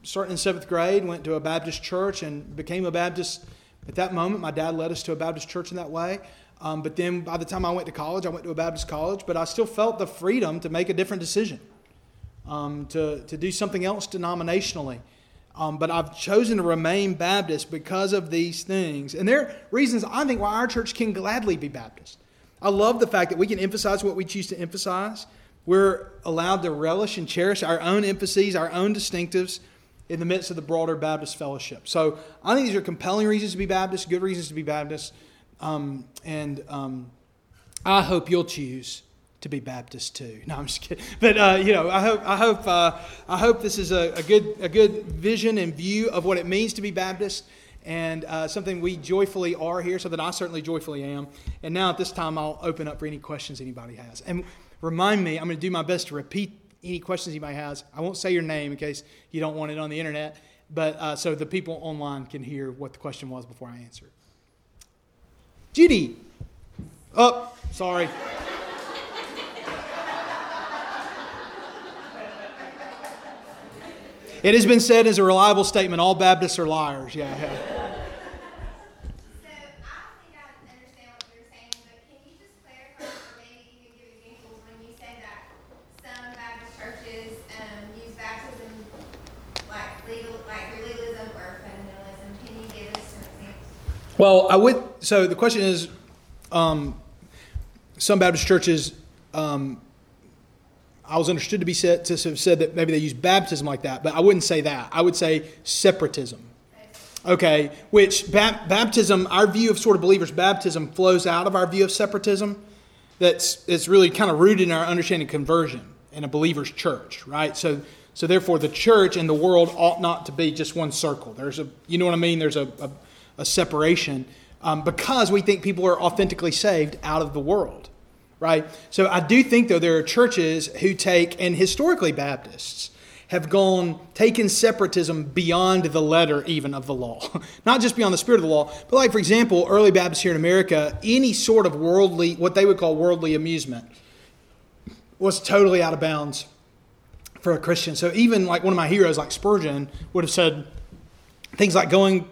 starting in seventh grade, went to a Baptist church and became a Baptist. At that moment, my dad led us to a Baptist church in that way. Um, but then by the time I went to college, I went to a Baptist college, but I still felt the freedom to make a different decision, um, to, to do something else denominationally. Um, but I've chosen to remain Baptist because of these things. And there are reasons I think why our church can gladly be Baptist. I love the fact that we can emphasize what we choose to emphasize. We're allowed to relish and cherish our own emphases, our own distinctives in the midst of the broader Baptist fellowship. So I think these are compelling reasons to be Baptist, good reasons to be Baptist. Um, and um, I hope you'll choose to be Baptist too. No, I'm just kidding. But uh, you know, I hope I hope uh, I hope this is a, a, good a good vision and view of what it means to be Baptist, and uh, something we joyfully are here. Something I certainly joyfully am. And now at this time, I'll open up for any questions anybody has. And remind me, I'm going to do my best to repeat any questions you might have. I won't say your name in case you don't want it on the internet, but uh, so the people online can hear what the question was before I answer. Judy. Oh, sorry. It has been said as a reliable statement all Baptists are liars. Yeah. yeah. Well, I would. So the question is, um, some Baptist churches, um, I was understood to be said to have said that maybe they use baptism like that, but I wouldn't say that. I would say separatism. Okay, which ba- baptism, our view of sort of believers' baptism flows out of our view of separatism. That's it's really kind of rooted in our understanding of conversion in a believer's church, right? So, so therefore, the church and the world ought not to be just one circle. There's a, you know what I mean? There's a, a a separation um, because we think people are authentically saved out of the world, right? So I do think, though, there are churches who take, and historically Baptists, have gone, taken separatism beyond the letter even of the law. Not just beyond the spirit of the law, but like, for example, early Baptists here in America, any sort of worldly, what they would call worldly amusement, was totally out of bounds for a Christian. So even like one of my heroes, like Spurgeon, would have said things like going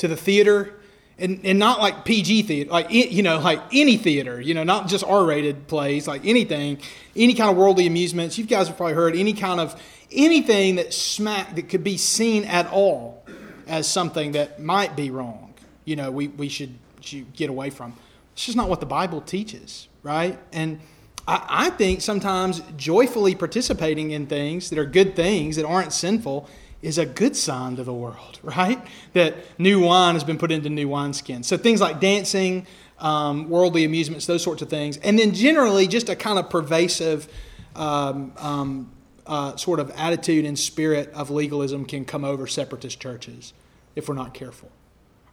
to the theater and, and not like PG theater, like, you know, like any theater, you know, not just R rated plays, like anything, any kind of worldly amusements. You guys have probably heard any kind of anything that smack that could be seen at all as something that might be wrong, you know, we, we should, should get away from. It's just not what the Bible teaches, right? And I, I think sometimes joyfully participating in things that are good things that aren't sinful is a good sign to the world, right? That new wine has been put into new wineskins. So things like dancing, um, worldly amusements, those sorts of things. And then generally just a kind of pervasive um, um, uh, sort of attitude and spirit of legalism can come over separatist churches if we're not careful.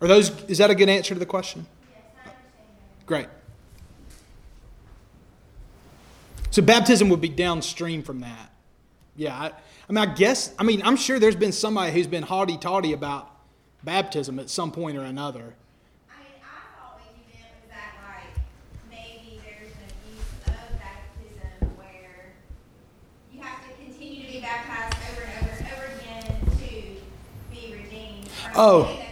Are those, is that a good answer to the question? Yes, Great. So baptism would be downstream from that. Yeah, I, I mean, I guess, I mean, I'm sure there's been somebody who's been haughty toddy about baptism at some point or another. I mean, I thought what you meant that, like, maybe there's an abuse of baptism where you have to continue to be baptized over and over and over again to be redeemed. Oh.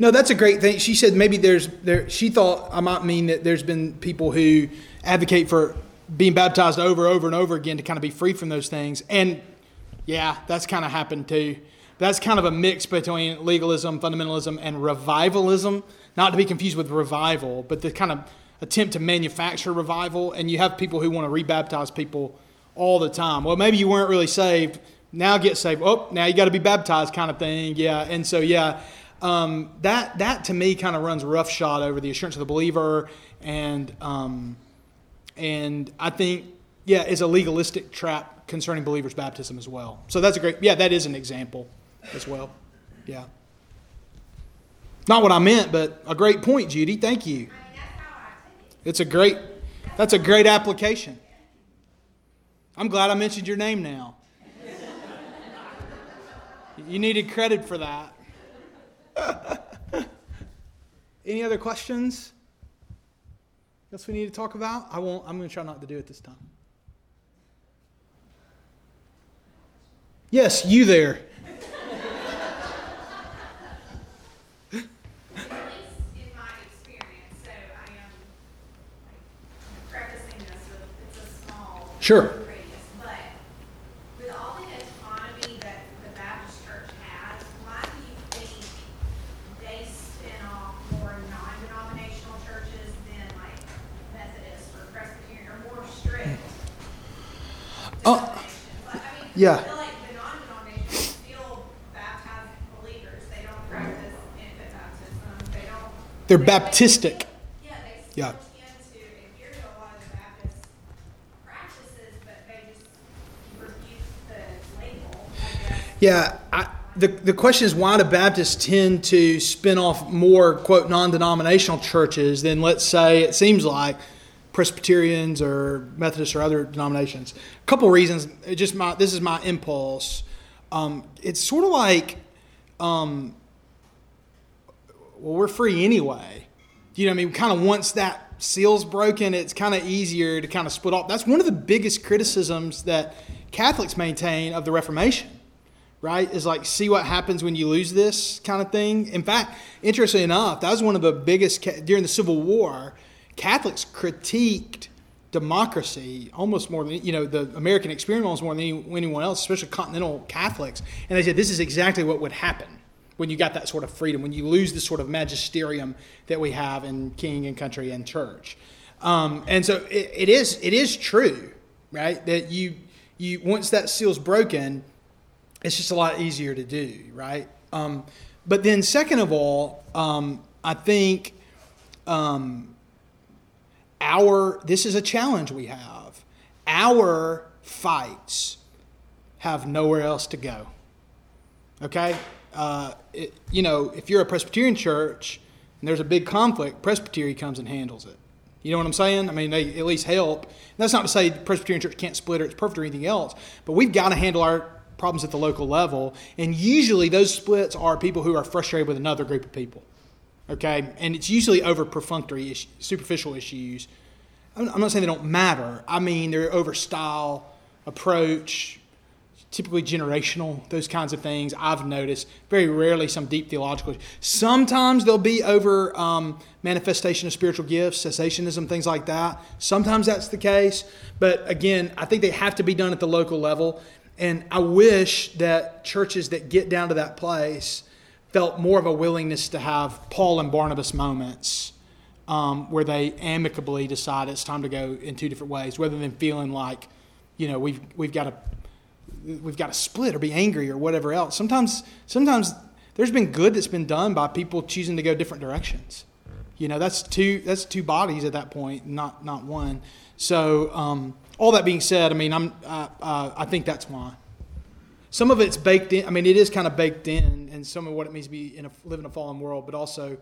No, that's a great thing. She said maybe there's there. She thought I might mean that there's been people who advocate for being baptized over, over, and over again to kind of be free from those things. And yeah, that's kind of happened too. That's kind of a mix between legalism, fundamentalism, and revivalism. Not to be confused with revival, but the kind of attempt to manufacture revival. And you have people who want to rebaptize people all the time. Well, maybe you weren't really saved. Now get saved. Oh, now you got to be baptized, kind of thing. Yeah. And so, yeah, um, that that to me kind of runs roughshod over the assurance of the believer and. Um, and I think, yeah, is a legalistic trap concerning believers' baptism as well. So that's a great, yeah, that is an example as well. Yeah. Not what I meant, but a great point, Judy. Thank you. It's a great, that's a great application. I'm glad I mentioned your name now. You needed credit for that. Any other questions? Else we need to talk about? I won't. I'm going to try not to do it this time. Yes, you there. Sure. Yeah. They're baptistic. Yeah. still tend to adhere to a lot of the Baptist practices, but they just refuse the label, I guess. Yeah, I, the, the question is why do Baptists tend to spin off more, quote, non denominational churches than, let's say, it seems like Presbyterians or Methodists or other denominations? A couple reasons. It just my, this is my impulse. Um, it's sort of like, um, well, we're free anyway. You know I mean? Kind of once that seal's broken, it's kind of easier to kind of split off. That's one of the biggest criticisms that Catholics maintain of the Reformation right? Is like see what happens when you lose this kind of thing. In fact, interestingly enough, that was one of the biggest during the Civil War. Catholics critiqued democracy almost more than you know the American experience almost more than any, anyone else, especially continental Catholics. And they said this is exactly what would happen when you got that sort of freedom, when you lose the sort of magisterium that we have in king and country and church. Um, and so it, it is it is true, right? That you you once that seal's broken, it's just a lot easier to do, right? Um, but then, second of all, um, I think um, our this is a challenge we have. Our fights have nowhere else to go. Okay, uh, it, you know, if you're a Presbyterian church and there's a big conflict, Presbytery comes and handles it. You know what I'm saying? I mean, they at least help. And that's not to say Presbyterian church can't split or it's perfect or anything else, but we've got to handle our problems at the local level. And usually those splits are people who are frustrated with another group of people. Okay? And it's usually over perfunctory, superficial issues. I'm not saying they don't matter. I mean, they're over style, approach, typically generational, those kinds of things. I've noticed very rarely some deep theological. Sometimes they'll be over um, manifestation of spiritual gifts, cessationism, things like that. Sometimes that's the case, but again, I think they have to be done at the local level. And I wish that churches that get down to that place felt more of a willingness to have Paul and Barnabas moments um, where they amicably decide it's time to go in two different ways, rather than feeling like, you know, we've we've got to we've got to split or be angry or whatever else. Sometimes sometimes there's been good that's been done by people choosing to go different directions. You know, that's two that's two bodies at that point, not not one. So. Um, all that being said, I mean, I'm, uh, I think that's why. Some of it's baked in. I mean, it is kind of baked in, and some of what it means to be in a, live in a fallen world, but also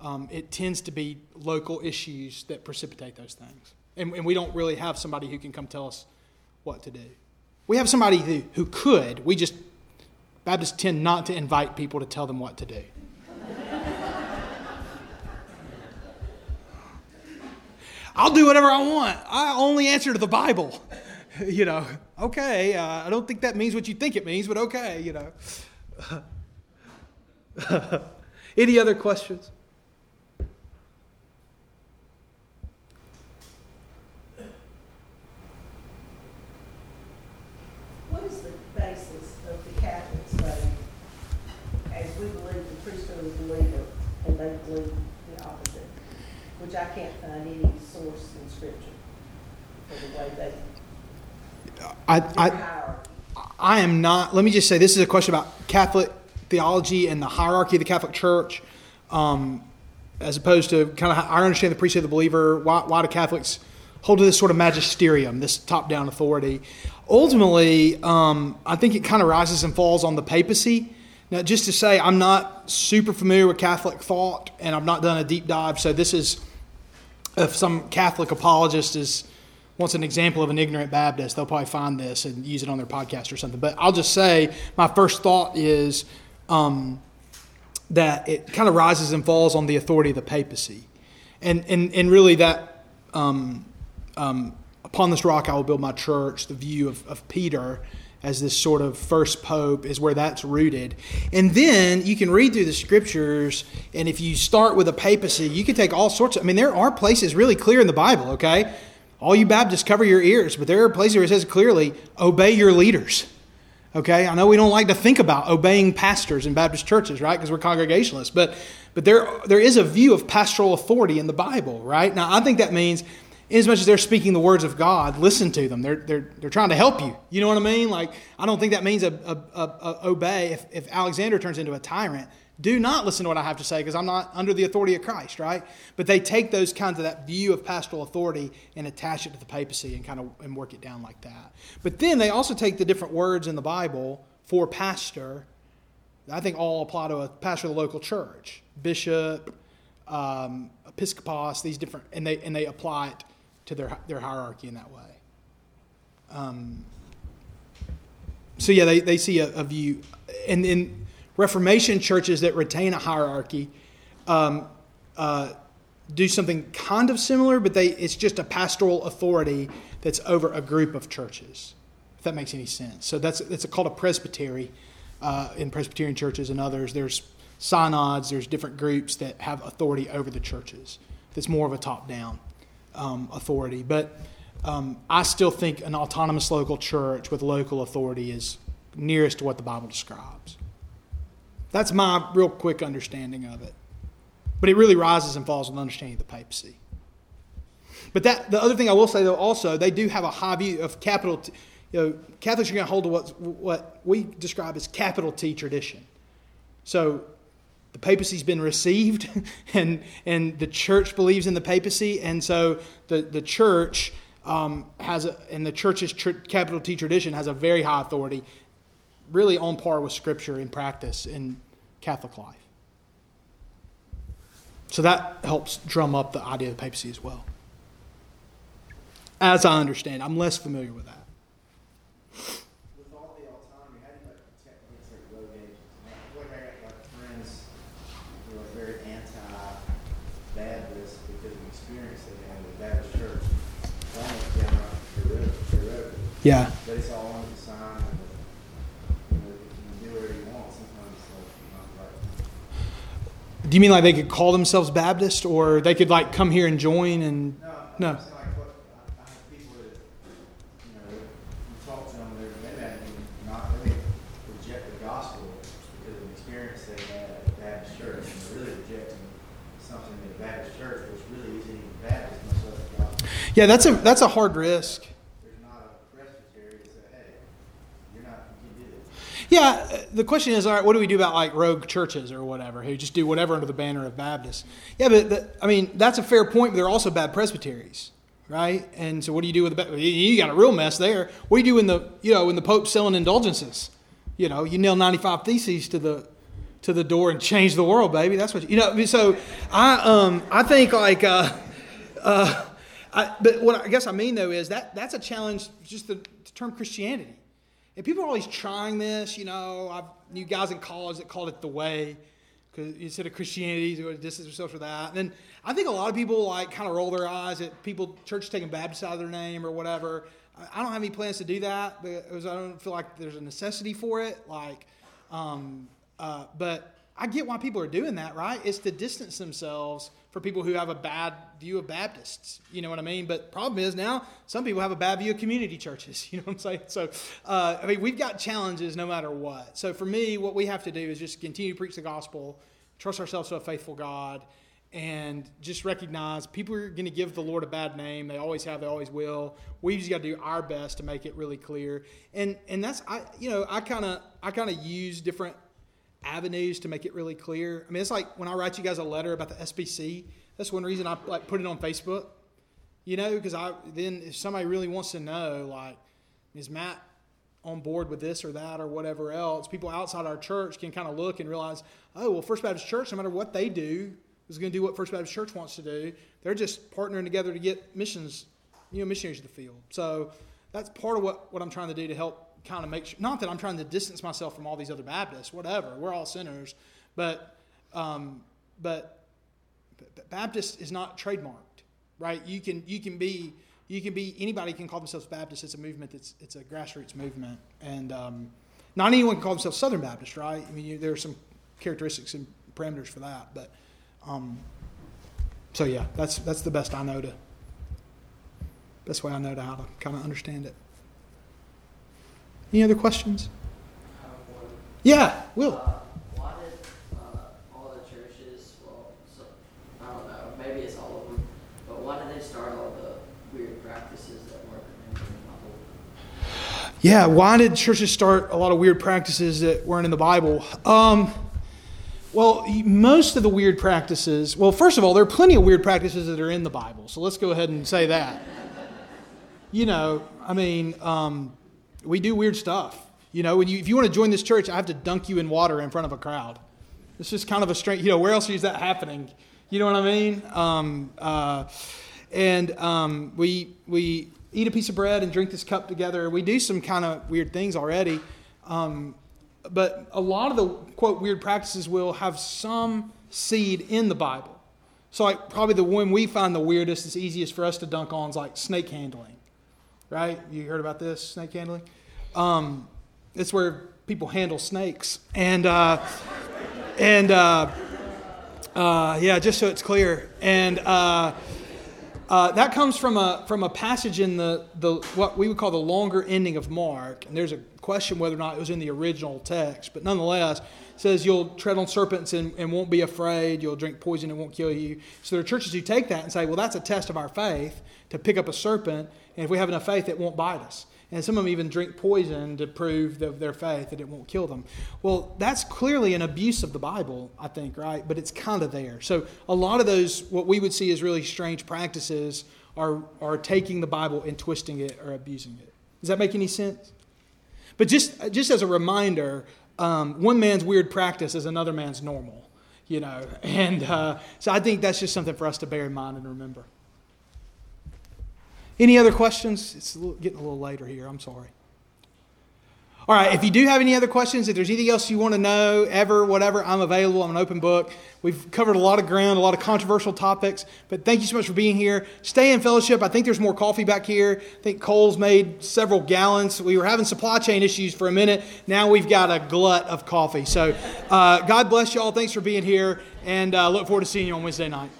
um, it tends to be local issues that precipitate those things. And, and, we don't really have somebody who can come tell us what to do. We have somebody who, who could. We just, Baptists tend not to invite people to tell them what to do. I'll do whatever I want. I only answer to the Bible. you know, okay, uh, I don't think that means what you think it means, but okay, you know. Any other questions? What is the basis of the Catholics faith as we believe the priesthood is believer and they believe the opposite? Which I can't find any source in Scripture for the way they. I, I, I am not, let me just say this is a question about Catholic theology and the hierarchy of the Catholic Church, um, as opposed to kind of I understand the priesthood of the believer. Why, why do Catholics hold to this sort of magisterium, this top down authority? Ultimately, um, I think it kind of rises and falls on the papacy. Now, just to say, I'm not super familiar with Catholic thought, and I've not done a deep dive, so this is if some Catholic apologist is wants an example of an ignorant Baptist, they'll probably find this and use it on their podcast or something. But I'll just say my first thought is um, that it kind of rises and falls on the authority of the papacy, and and and really that um, um, upon this rock I will build my church. The view of, of Peter as this sort of first pope is where that's rooted. And then you can read through the scriptures, and if you start with a papacy, you can take all sorts of, I mean, there are places really clear in the Bible, okay? All you Baptists cover your ears, but there are places where it says clearly, obey your leaders. Okay, I know we don't like to think about obeying pastors in Baptist churches, right? Because we're Congregationalists, but but there there is a view of pastoral authority in the Bible, right? Now I think that means as much as they're speaking the words of God, listen to them. They're, they're, they're trying to help you. You know what I mean? Like, I don't think that means a, a, a, a obey. If, if Alexander turns into a tyrant, do not listen to what I have to say because I'm not under the authority of Christ, right? But they take those kinds of that view of pastoral authority and attach it to the papacy and kind of and work it down like that. But then they also take the different words in the Bible for pastor. I think all apply to a pastor of the local church, bishop, um, episcopos, these different, and they and they apply it to their their hierarchy in that way. Um, so yeah, they, they see a, a view, and in Reformation churches that retain a hierarchy um, uh, do something kind of similar, but they it's just a pastoral authority that's over a group of churches. If that makes any sense. So that's it's called a presbytery uh, in Presbyterian churches and others. There's synods. There's different groups that have authority over the churches. That's more of a top-down um, authority, but um, I still think an autonomous local church with local authority is nearest to what the Bible describes. That's my real quick understanding of it. But it really rises and falls with understanding of the papacy. But that the other thing I will say though also they do have a high view of capital. T, you know, Catholics are going to hold to what what we describe as capital T tradition. So the papacy's been received, and and the church believes in the papacy, and so the the church um, has a, and the church's tr- capital T tradition has a very high authority, really on par with Scripture in practice in Catholic life. So that helps drum up the idea of the papacy as well. As I understand, I'm less familiar with that. With all the autonomy, how do you like protect against like rogue agents? I feel like I got like friends who are very anti-Baptist because of the experience they had with Baptist church. Almost downright theoretical, theoretical. Yeah. But it's all under the sign and you know, you can do whatever you want. Sometimes it's like not right. Do you mean like they could call themselves Baptist, or they could like come here and join and? No, No. I'm saying like what I, I have people that you know you talk to them, they're they may even not they reject the gospel because of the experience they had at the church, and they're really rejecting something in the church was really isn't even Baptist, much less the gospel. Yeah, that's a that's a hard risk. There's not a presbytery that say, hey, you're not you can do this. Yeah, uh, the question is, all right, what do we do about like rogue churches or whatever who just do whatever under the banner of Baptist? Yeah, but the, I mean that's a fair point. But they're also bad presbyteries, right? And so what do you do with the? You got a real mess there. What do you do when the you know when the Pope's selling indulgences? You know, you nail ninety five theses to the to the door and change the world, baby. That's what you, you know. So I um I think like uh uh I, but what I guess I mean though is that that's a challenge just the, the term Christianity. And people are always trying this, you know. I've knew guys in college that called it the way, because instead of Christianity, they go to distance themselves from that. And then I think a lot of people like kind of roll their eyes at people church taking Baptist out of their name or whatever. I- I don't have any plans to do that because I don't feel like there's a necessity for it. Like, um, uh, but I get why people are doing that, right? It's to distance themselves for people who have a bad view of Baptists. You know what I mean? But problem is now some people have a bad view of community churches. You know what I'm saying? So, uh, I mean, we've got challenges no matter what. So for me, what we have to do is just continue to preach the gospel, trust ourselves to a faithful God, and just recognize people are going to give the Lord a bad name. They always have. They always will. We just got to do our best to make it really clear. And and that's I you know I kind of I kind of use different avenues to make it really clear. I mean, it's like when I write you guys a letter about the SBC. That's one reason I like put it on Facebook. You know, because I then if somebody really wants to know, like, is Matt on board with this or that or whatever else? People outside our church can kind of look and realize, oh, well, First Baptist Church, no matter what they do, is going to do what First Baptist Church wants to do. They're just partnering together to get missions, you know, missionaries to the field. So that's part of what, what I'm trying to do to help kind of make sure, not that I'm trying to distance myself from all these other Baptists, whatever, we're all sinners, but, um, but B- Baptist is not trademarked, right? You can, you can be, you can be, anybody can call themselves Baptist. It's a movement that's, it's a grassroots movement. And um, not anyone can call themselves Southern Baptist, right? I mean, you, there are some characteristics and parameters for that, but, um, so yeah, that's, that's the best I know to, best way I know to how to kind of understand it. Any other questions? I have one. Yeah, Will. Why did all the churches, well, I don't know, maybe it's all of them, but why did they start all the weird practices that weren't in the Bible? Yeah, why did churches start a lot of weird practices that weren't in the Bible? Um, Well, most of the weird practices, well, first of all, there are plenty of weird practices that are in the Bible. So let's go ahead and say that. You know, I mean, um, we do weird stuff. You know, you, if you want to join this church, I have to dunk you in water in front of a crowd. It's just kind of a strange, you know, where else is that happening? You know what I mean? Um, uh, and um, we, we eat a piece of bread and drink this cup together. We do some kind of weird things already. Um, but a lot of the quote weird practices will have some seed in the Bible. So, like, probably the one we find the weirdest, is easiest for us to dunk on is like snake handling, right? You heard about this snake handling? Um, it's where people handle snakes, and uh, and uh, uh, yeah, just so it's clear, and. Uh, uh, that comes from a from a passage in the, the what we would call the longer ending of Mark, and there's a question whether or not it was in the original text, but nonetheless, says you'll tread on serpents and, and won't be afraid. You'll drink poison and won't kill you. So there are churches who take that and say, well, that's a test of our faith to pick up a serpent, and if we have enough faith, it won't bite us. And some of them even drink poison to prove the, their faith that it won't kill them. Well, that's clearly an abuse of the Bible, I think, right? But it's kind of there. So a lot of those, what we would see as really strange practices, are, are taking the Bible and twisting it or abusing it. Does that make any sense? But just, just as a reminder, um, one man's weird practice is another man's normal, you know. And uh, so I think that's just something for us to bear in mind and remember. Any other questions? It's a little, getting a little later here. I'm sorry. All right, if you do have any other questions, if there's anything else you want to know, ever, whatever, I'm available. I'm an open book. We've covered a lot of ground, a lot of controversial topics, but thank you so much for being here. Stay in fellowship. I think there's more coffee back here. I think Cole's made several gallons. We were having supply chain issues for a minute. Now we've got a glut of coffee. So uh, God bless you all. Thanks for being here, and uh, look forward to seeing you on Wednesday night.